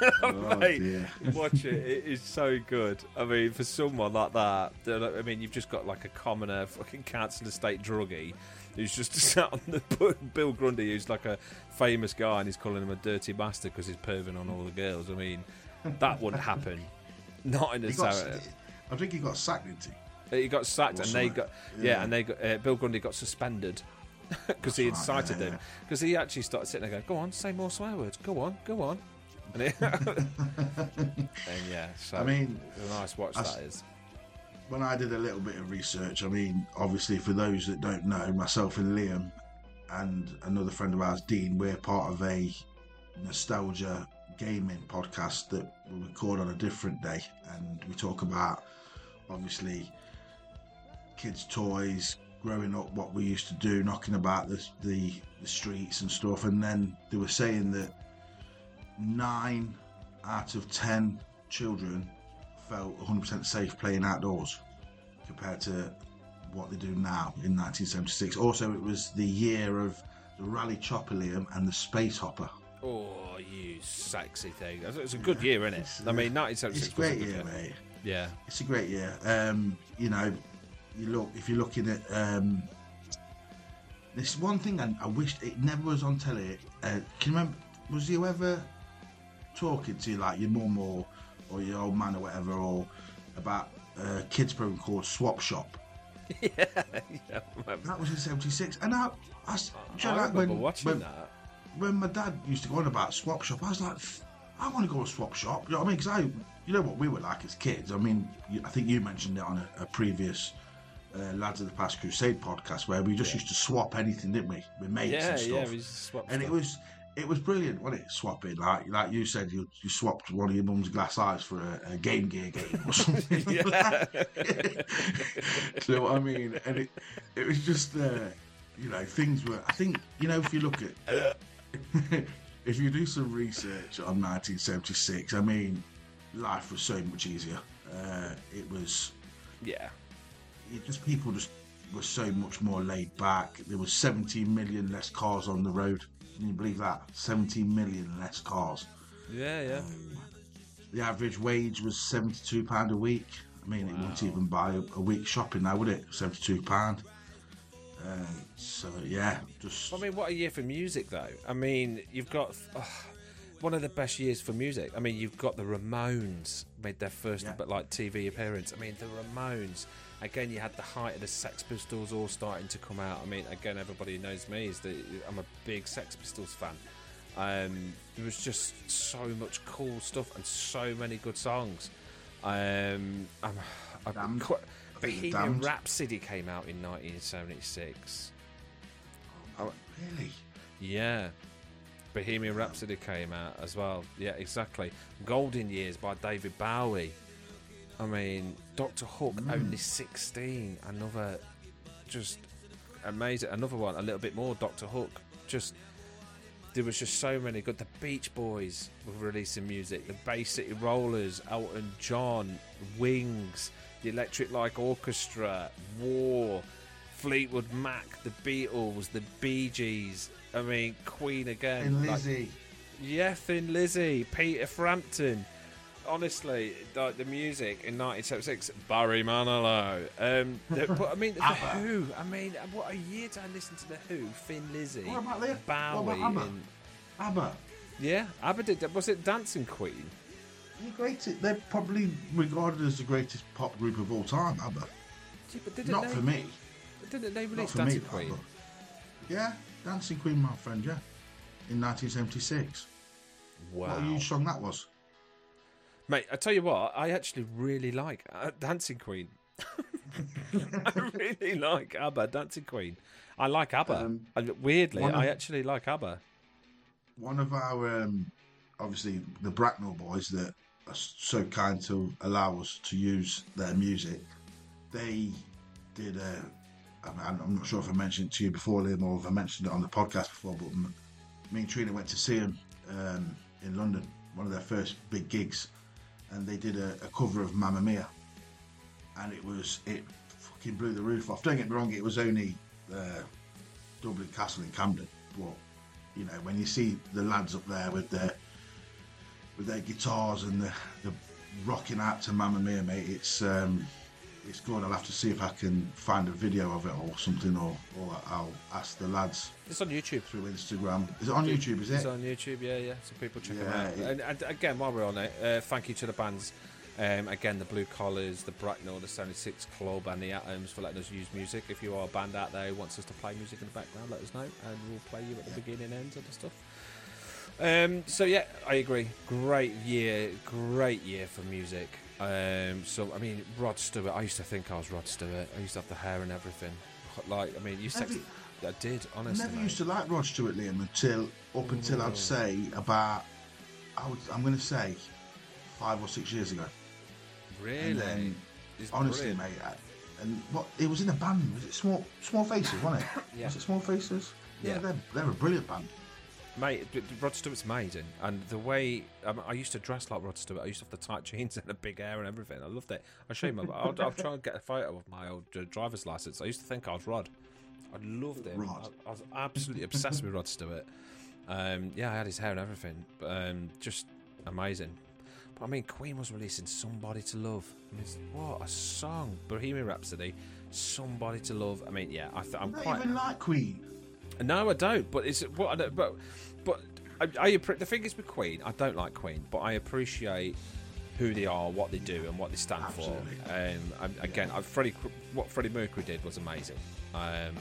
Oh, Mate, watch it. It is so good. I mean, for someone like that, like- I mean, you've just got like a commoner, fucking council estate druggie who's just sat on the Bill Grundy, who's like a famous guy, and he's calling him a dirty bastard because he's perving on all the girls. I mean, that wouldn't happen. Not in a got, I think he got sacked, didn't he? He got sacked, and they got yeah, Yeah. and they got uh, Bill Grundy got suspended because he right, incited yeah, them. Because he actually started sitting there going, "Go on, say more swear words. Go on, go on." And, yeah, so I mean, a nice watch I that is. when I did a little bit of research, I mean, obviously, for those that don't know, myself and Liam and another friend of ours, Dean, we're part of a nostalgia gaming podcast that we record on a different day. And we talk about, obviously, kids' toys, growing up, what we used to do, knocking about the, the, the streets and stuff. And then they were saying that nine out of ten children felt 100% safe playing outdoors compared to what they do now in 1976. Also, it was the year of the Raleigh Chopper Liam and the Space Hopper. Oh, you sexy thing! It's- a good year, isn't it? I mean, uh, 1976 It's a was a great good year, mate. Yeah, It's a great year. Um, you know, you look if you're looking at um, this one thing, I, I wish it never was on telly. Uh, can you remember? Was you ever talking to like your mum or or your old man or whatever, or about a kids program called Swap Shop? yeah, yeah. That was in '76, and I, I, s- do you know, I like, remember when, watching when, that. when my dad used to go on about swap shop, I was like, I want to go to swap shop. You know what I mean? Because I, you know what we were like as kids. I mean, I think you mentioned it on a, a previous uh, Lads of the Past Crusade podcast where we just used to swap anything, didn't we? With mates Yeah, and stuff. yeah, we just swapped and it was it was brilliant, wasn't it? Swapping like like you said, you you swapped one of your mum's glass eyes for a, a Game Gear game or something. Yeah. so I mean, and it it was just uh, you know things were. I think you know if you look at if you do some research on 1976, I mean, life was so much easier. Uh, it was yeah. it just people just were so much more laid back. There was 17 million less cars on the road. Can you believe that? 17 million less cars. Yeah, yeah. The average wage was 72 pound a week. I mean, it wouldn't even buy a, a week's shopping now, would it? 72 pound. Uh, so yeah, just I mean, what a year for music, though. I mean, you've got ugh, one of the best years for music. I mean, you've got the Ramones made their first, Yeah. but like TV appearance. I mean, the Ramones. Again, you had the height of the Sex Pistols all starting to come out. I mean, again, everybody knows me is that I'm a big Sex Pistols fan. Um, there was just so much cool stuff and so many good songs. Um, I'm, I'm Damned. quite, Bohemian Damned. Rhapsody came out in 1976. Oh, really. Yeah. Bohemian Rhapsody came out as well. Yeah, exactly. Golden Years by David Bowie. I mean, Doctor Hook, mm. only 16. Another just amazing. Another one, a little bit more Doctor Hook. Just there was just so many good. The Beach Boys were releasing music. The Bay City Rollers, Elton John, Wings. the Electric Light Orchestra, War, Fleetwood Mac, the Beatles, the Bee Gees. I mean, Queen again. Like- Lizzie. yeah, Thin Lizzy, Peter Frampton. Honestly, like the music in 1976, Barry Manilow. Um, the, but I mean, the ABBA. Who. I mean, what a year to listen to the Who, Thin Lizzy, What about the- Bowie, what about ABBA? and ABBA. yeah, ABBA did. Was it Dancing Queen? They're. They're probably regarded as the greatest pop group of all time. ABBA. Yeah, but didn't Not they, for me. Didn't they Not release for Dancing me. Queen? but- Yeah, Dancing Queen, my friend. Yeah, in 1976. Wow, What a huge song that was. Mate! I tell you what, I actually really like uh, Dancing Queen. I really like ABBA, Dancing Queen. I like ABBA. Um, And weirdly, of- I actually like ABBA. One of our, um, obviously, the Bracknell boys that are so kind to allow us to use their music, they did a. I'm not sure if I mentioned it to you before, Liam, or if I mentioned it on the podcast before, but me and Trina went to see them um, in London, one of their first big gigs, and they did a, a cover of Mamma Mia, and it was it fucking blew the roof off. Don't get me wrong, it was only uh, Dublin Castle in Camden, but you know when you see the lads up there with their with their guitars and the, the rocking out to Mamma Mia, mate, it's um, it's good. I'll have to see if I can find a video of it or something, or, or I'll ask the lads It's on YouTube. through Instagram. Is it on YouTube? Is it? It's on YouTube, yeah, yeah. So people check them Yeah, out. it- And, and again, while we're on it, uh, thank you to the bands. Um, again, the Blue Collars, the Bracknell, the 76 Club, and the Atoms for letting us use music. If you are a band out there who wants us to play music in the background, let us know, and we'll play you at the beginning and end of the stuff. Um, so yeah, I agree. Great year, great year for music. Um, so I mean, Rod Stewart. I used to think I was Rod Stewart. I used to have the hair and everything. Like I mean, you you- I did honestly. never used to like Rod Stewart, Liam, until up until I'd say about I would, I'm going to say five or six years ago. Really? And then, honestly, brilliant. mate, I, and what it was in a band. Was it Small Small Faces? Wasn't it? Yeah. Was it Small Faces? Yeah, Yeah. they're, they're a brilliant band. Mate, Rod Stewart's amazing, and the way um, I used to dress like Rod Stewart, I used to have the tight jeans and the big hair and everything. I loved it. I'll show you my. I'll, I'll try and get a photo of my old uh, driver's license. I used to think I was Rod. I loved him. Rod. I, I was absolutely obsessed with Rod Stewart. Um, yeah, I had his hair and everything. Um, just amazing. But I mean, Queen was releasing "Somebody to Love." I mean, what a song! Bohemian Rhapsody, "Somebody to Love." I mean, yeah, I th- I'm quite. even like Queen. No, I don't. But it's what I don't, but but I, I appre- the thing is with Queen, I don't like Queen, but I appreciate who they are, what they do, and what they stand Absolutely. for. Um, I'm, again, I, Freddie, what Freddie Mercury did was amazing. Um,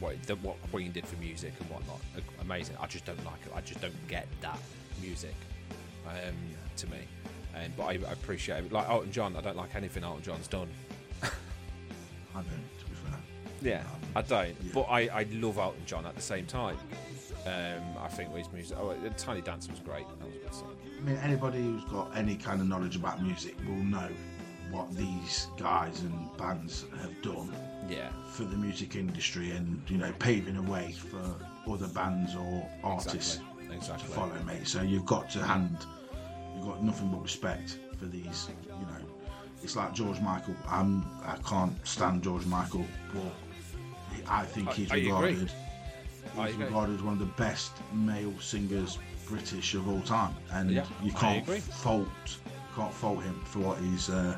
what the, what Queen did for music and whatnot, uh, amazing. I just don't like it. I just don't get that music um, to me. And but I, I appreciate it. Like Elton John, I don't like anything Elton John's done. I don't, to be fair. Yeah, I don't. Yeah. But I, I love Elton John at the same time. Um, I think his music. Oh, Tiny Dancer was great. That was a good song. I mean, anybody who's got any kind of knowledge about music will know what these guys and bands have done Yeah, for the music industry and you know paving a way for other bands or artists exactly. Exactly. to follow, mate. So you've got to hand, you've got nothing but respect for these. You know, it's like George Michael. I'm, I can't stand George Michael, but I think I- he's I agree. regarded. I He's agree. regarded as one of the best male singers British of all time, and Yeah, you can't fault can't fault him for what he's. Uh,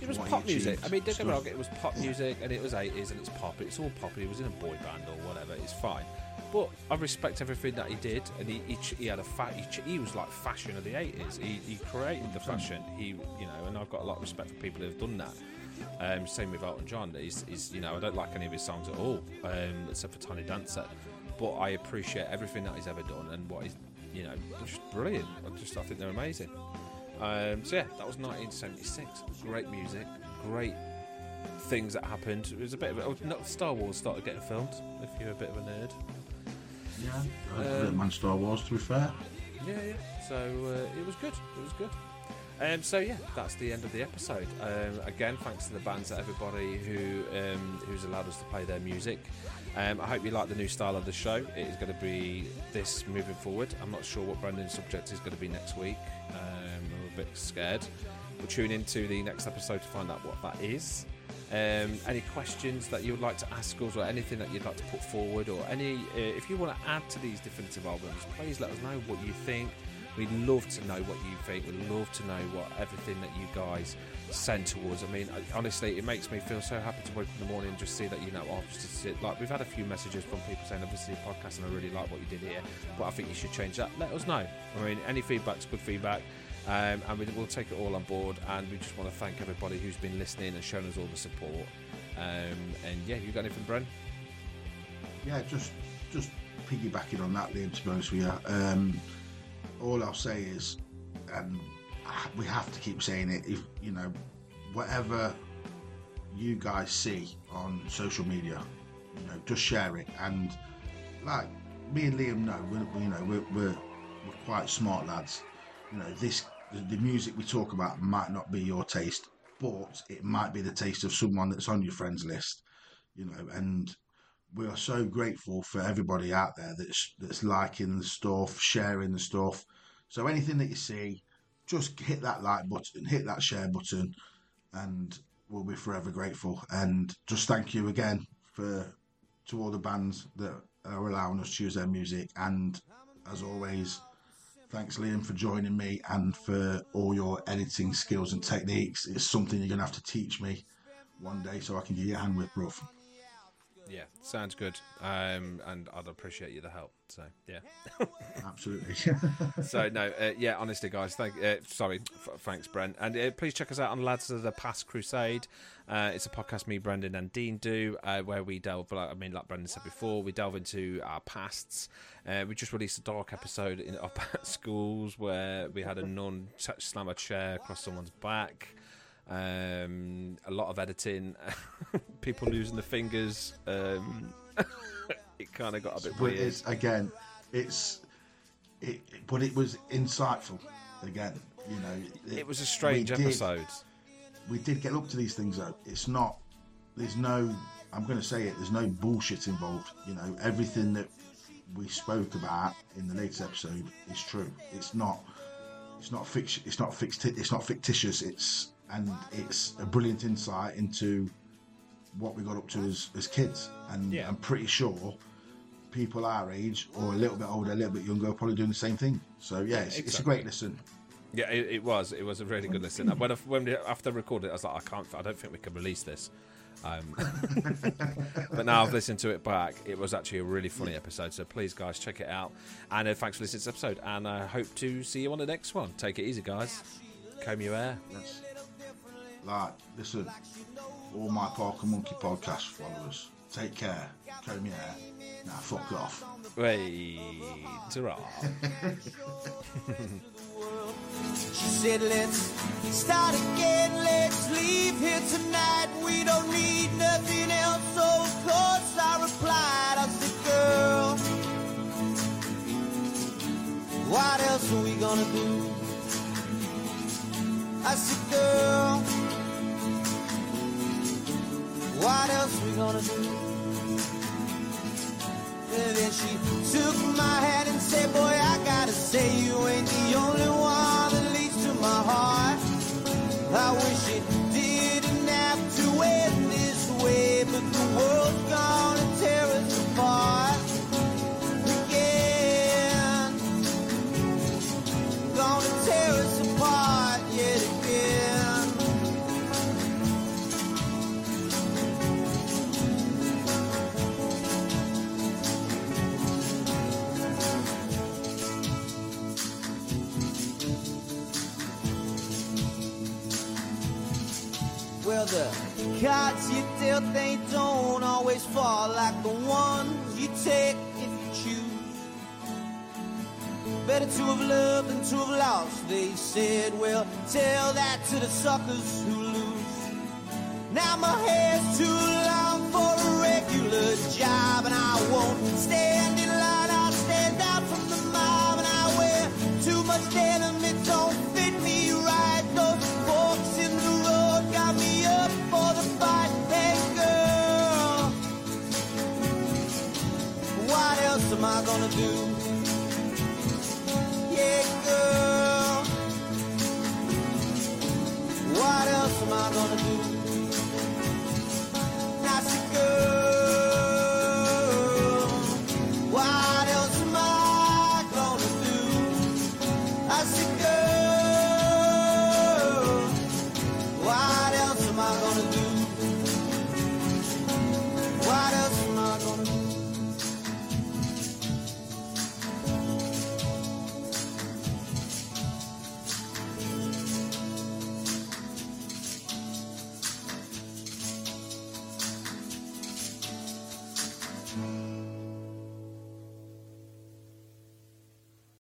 It was pop music. I mean, don't get me wrong. It was pop music, and it was 80s, and it's pop. It's all pop. He was in a boy band or whatever. It's fine. But I respect everything that he did, and he he, he had a fa- he, he was like fashion of the 80s. He, he created the fashion. He you know, and I've got a lot of respect for people who have done that. Um, same with Elton John. He's, he's you know I don't like any of his songs at all, um, except for Tiny Dancer. But I appreciate everything that he's ever done and what he's you know just brilliant. I just I think they're amazing. Um, so yeah, that was 1976. Great music, great things that happened. It was a bit of a, oh, Star Wars started getting filmed. If you're a bit of a nerd, yeah, I Um, um, man Star Wars. To be fair, yeah, yeah. So uh, it was good. It was good. Um, so yeah, that's the end of the episode. Um, again, thanks to the bands and everybody who um, who's allowed us to play their music. Um, I hope you like the new style of the show. It is going to be this moving forward. I'm not sure what Brendan's subject is going to be next week. Um, I'm a bit scared. We'll tune into the next episode to find out what that is. Um, any questions that you would like to ask us, or anything that you'd like to put forward, or any uh, if you want to add to these definitive albums, please let us know what you think. We'd love to know what you think. We'd love to know what everything that you guys send towards. I mean, honestly, it makes me feel so happy to wake up in the morning and just see that you know, sit. Like we've had a few messages from people saying, obviously, the podcast, and I really like what you did here, but I think you should change that. Let us know. I mean, any feedback's good feedback. Um, and we, we'll take it all on board. And we just want to thank everybody who's been listening and shown us all the support. Um, and yeah, you got anything, Bren? yeah, just just piggybacking on that, Liam. To be honest with you, um, all I'll say is, and we have to keep saying it. If you know, whatever you guys see on social media, you know, just share it. And like me and Liam know, we're, you know, we're, we're we're quite smart lads. You know, this the, the music we talk about might not be your taste, but it might be the taste of someone that's on your friends list. You know, and we are so grateful for everybody out there that's that's liking the stuff, sharing the stuff. So anything that you see, just hit that like button, hit that share button, and we'll be forever grateful. And just thank you again for to all the bands that are allowing us to use their music. And as always, thanks Liam for joining me and for all your editing skills and techniques. It's something you're gonna have to teach me one day so I can give you a hand with, bruv. Yeah, sounds good. Um, and I'd appreciate you the help. So yeah. Absolutely. so no, uh, yeah. Honestly, guys, thank. Uh, sorry, f- thanks, Brent. And uh, please check us out on Lads of the Past Crusade. Uh, it's a podcast me, Brendan, and Dean do, uh, where we delve. Like, I mean, like Brendan said before, we delve into our pasts. Uh, we just released a dark episode in up at schools where we had a nun t- slam a chair across someone's back. Um, a lot of editing, people losing the fingers. Um, it kind of got a bit but weird. it's again, it's it, but it was insightful. Again, you know, It was a strange we did- episode. we did get up to these things though. It's not. There's no. I'm going to say it. There's no bullshit involved. You know, everything that we spoke about in the latest episode is true. It's not. It's not fiction. It's not fixed. It's not fictitious. It's and it's a brilliant insight into what we got up to as, as kids. And Yeah. I'm pretty sure people our age or a little bit older, a little bit younger, are probably doing the same thing. So yeah, it's, it's a great listen. Yeah, it, it was. It was a really good listen. When, when we, after I recorded it, I was like, I can't. I don't think we can release this. Um, but now I've listened to it back. It was actually a really funny episode. So please, guys, check it out. And uh, thanks for listening to this episode. And I hope to see you on the next one. Take it easy, guys. Comb your hair. That's like, listen, all my Parka Monkey podcast followers, take care, comb your hair. Now fuck off. Wait, ta She said, let's start again, let's leave here tonight. We don't need nothing else, so of course I replied. I said, girl, what else are we gonna do? I said, girl, what else we gonna do? And then she took my hand and said, Boy, I gotta say, you ain't the only one cards you dealt, they don't always fall like the ones you take if you choose. Better to have loved than to have lost, they said. Well, tell that to the suckers who lose. Now my hair's too long for a regular job, and I won't stand gonna do?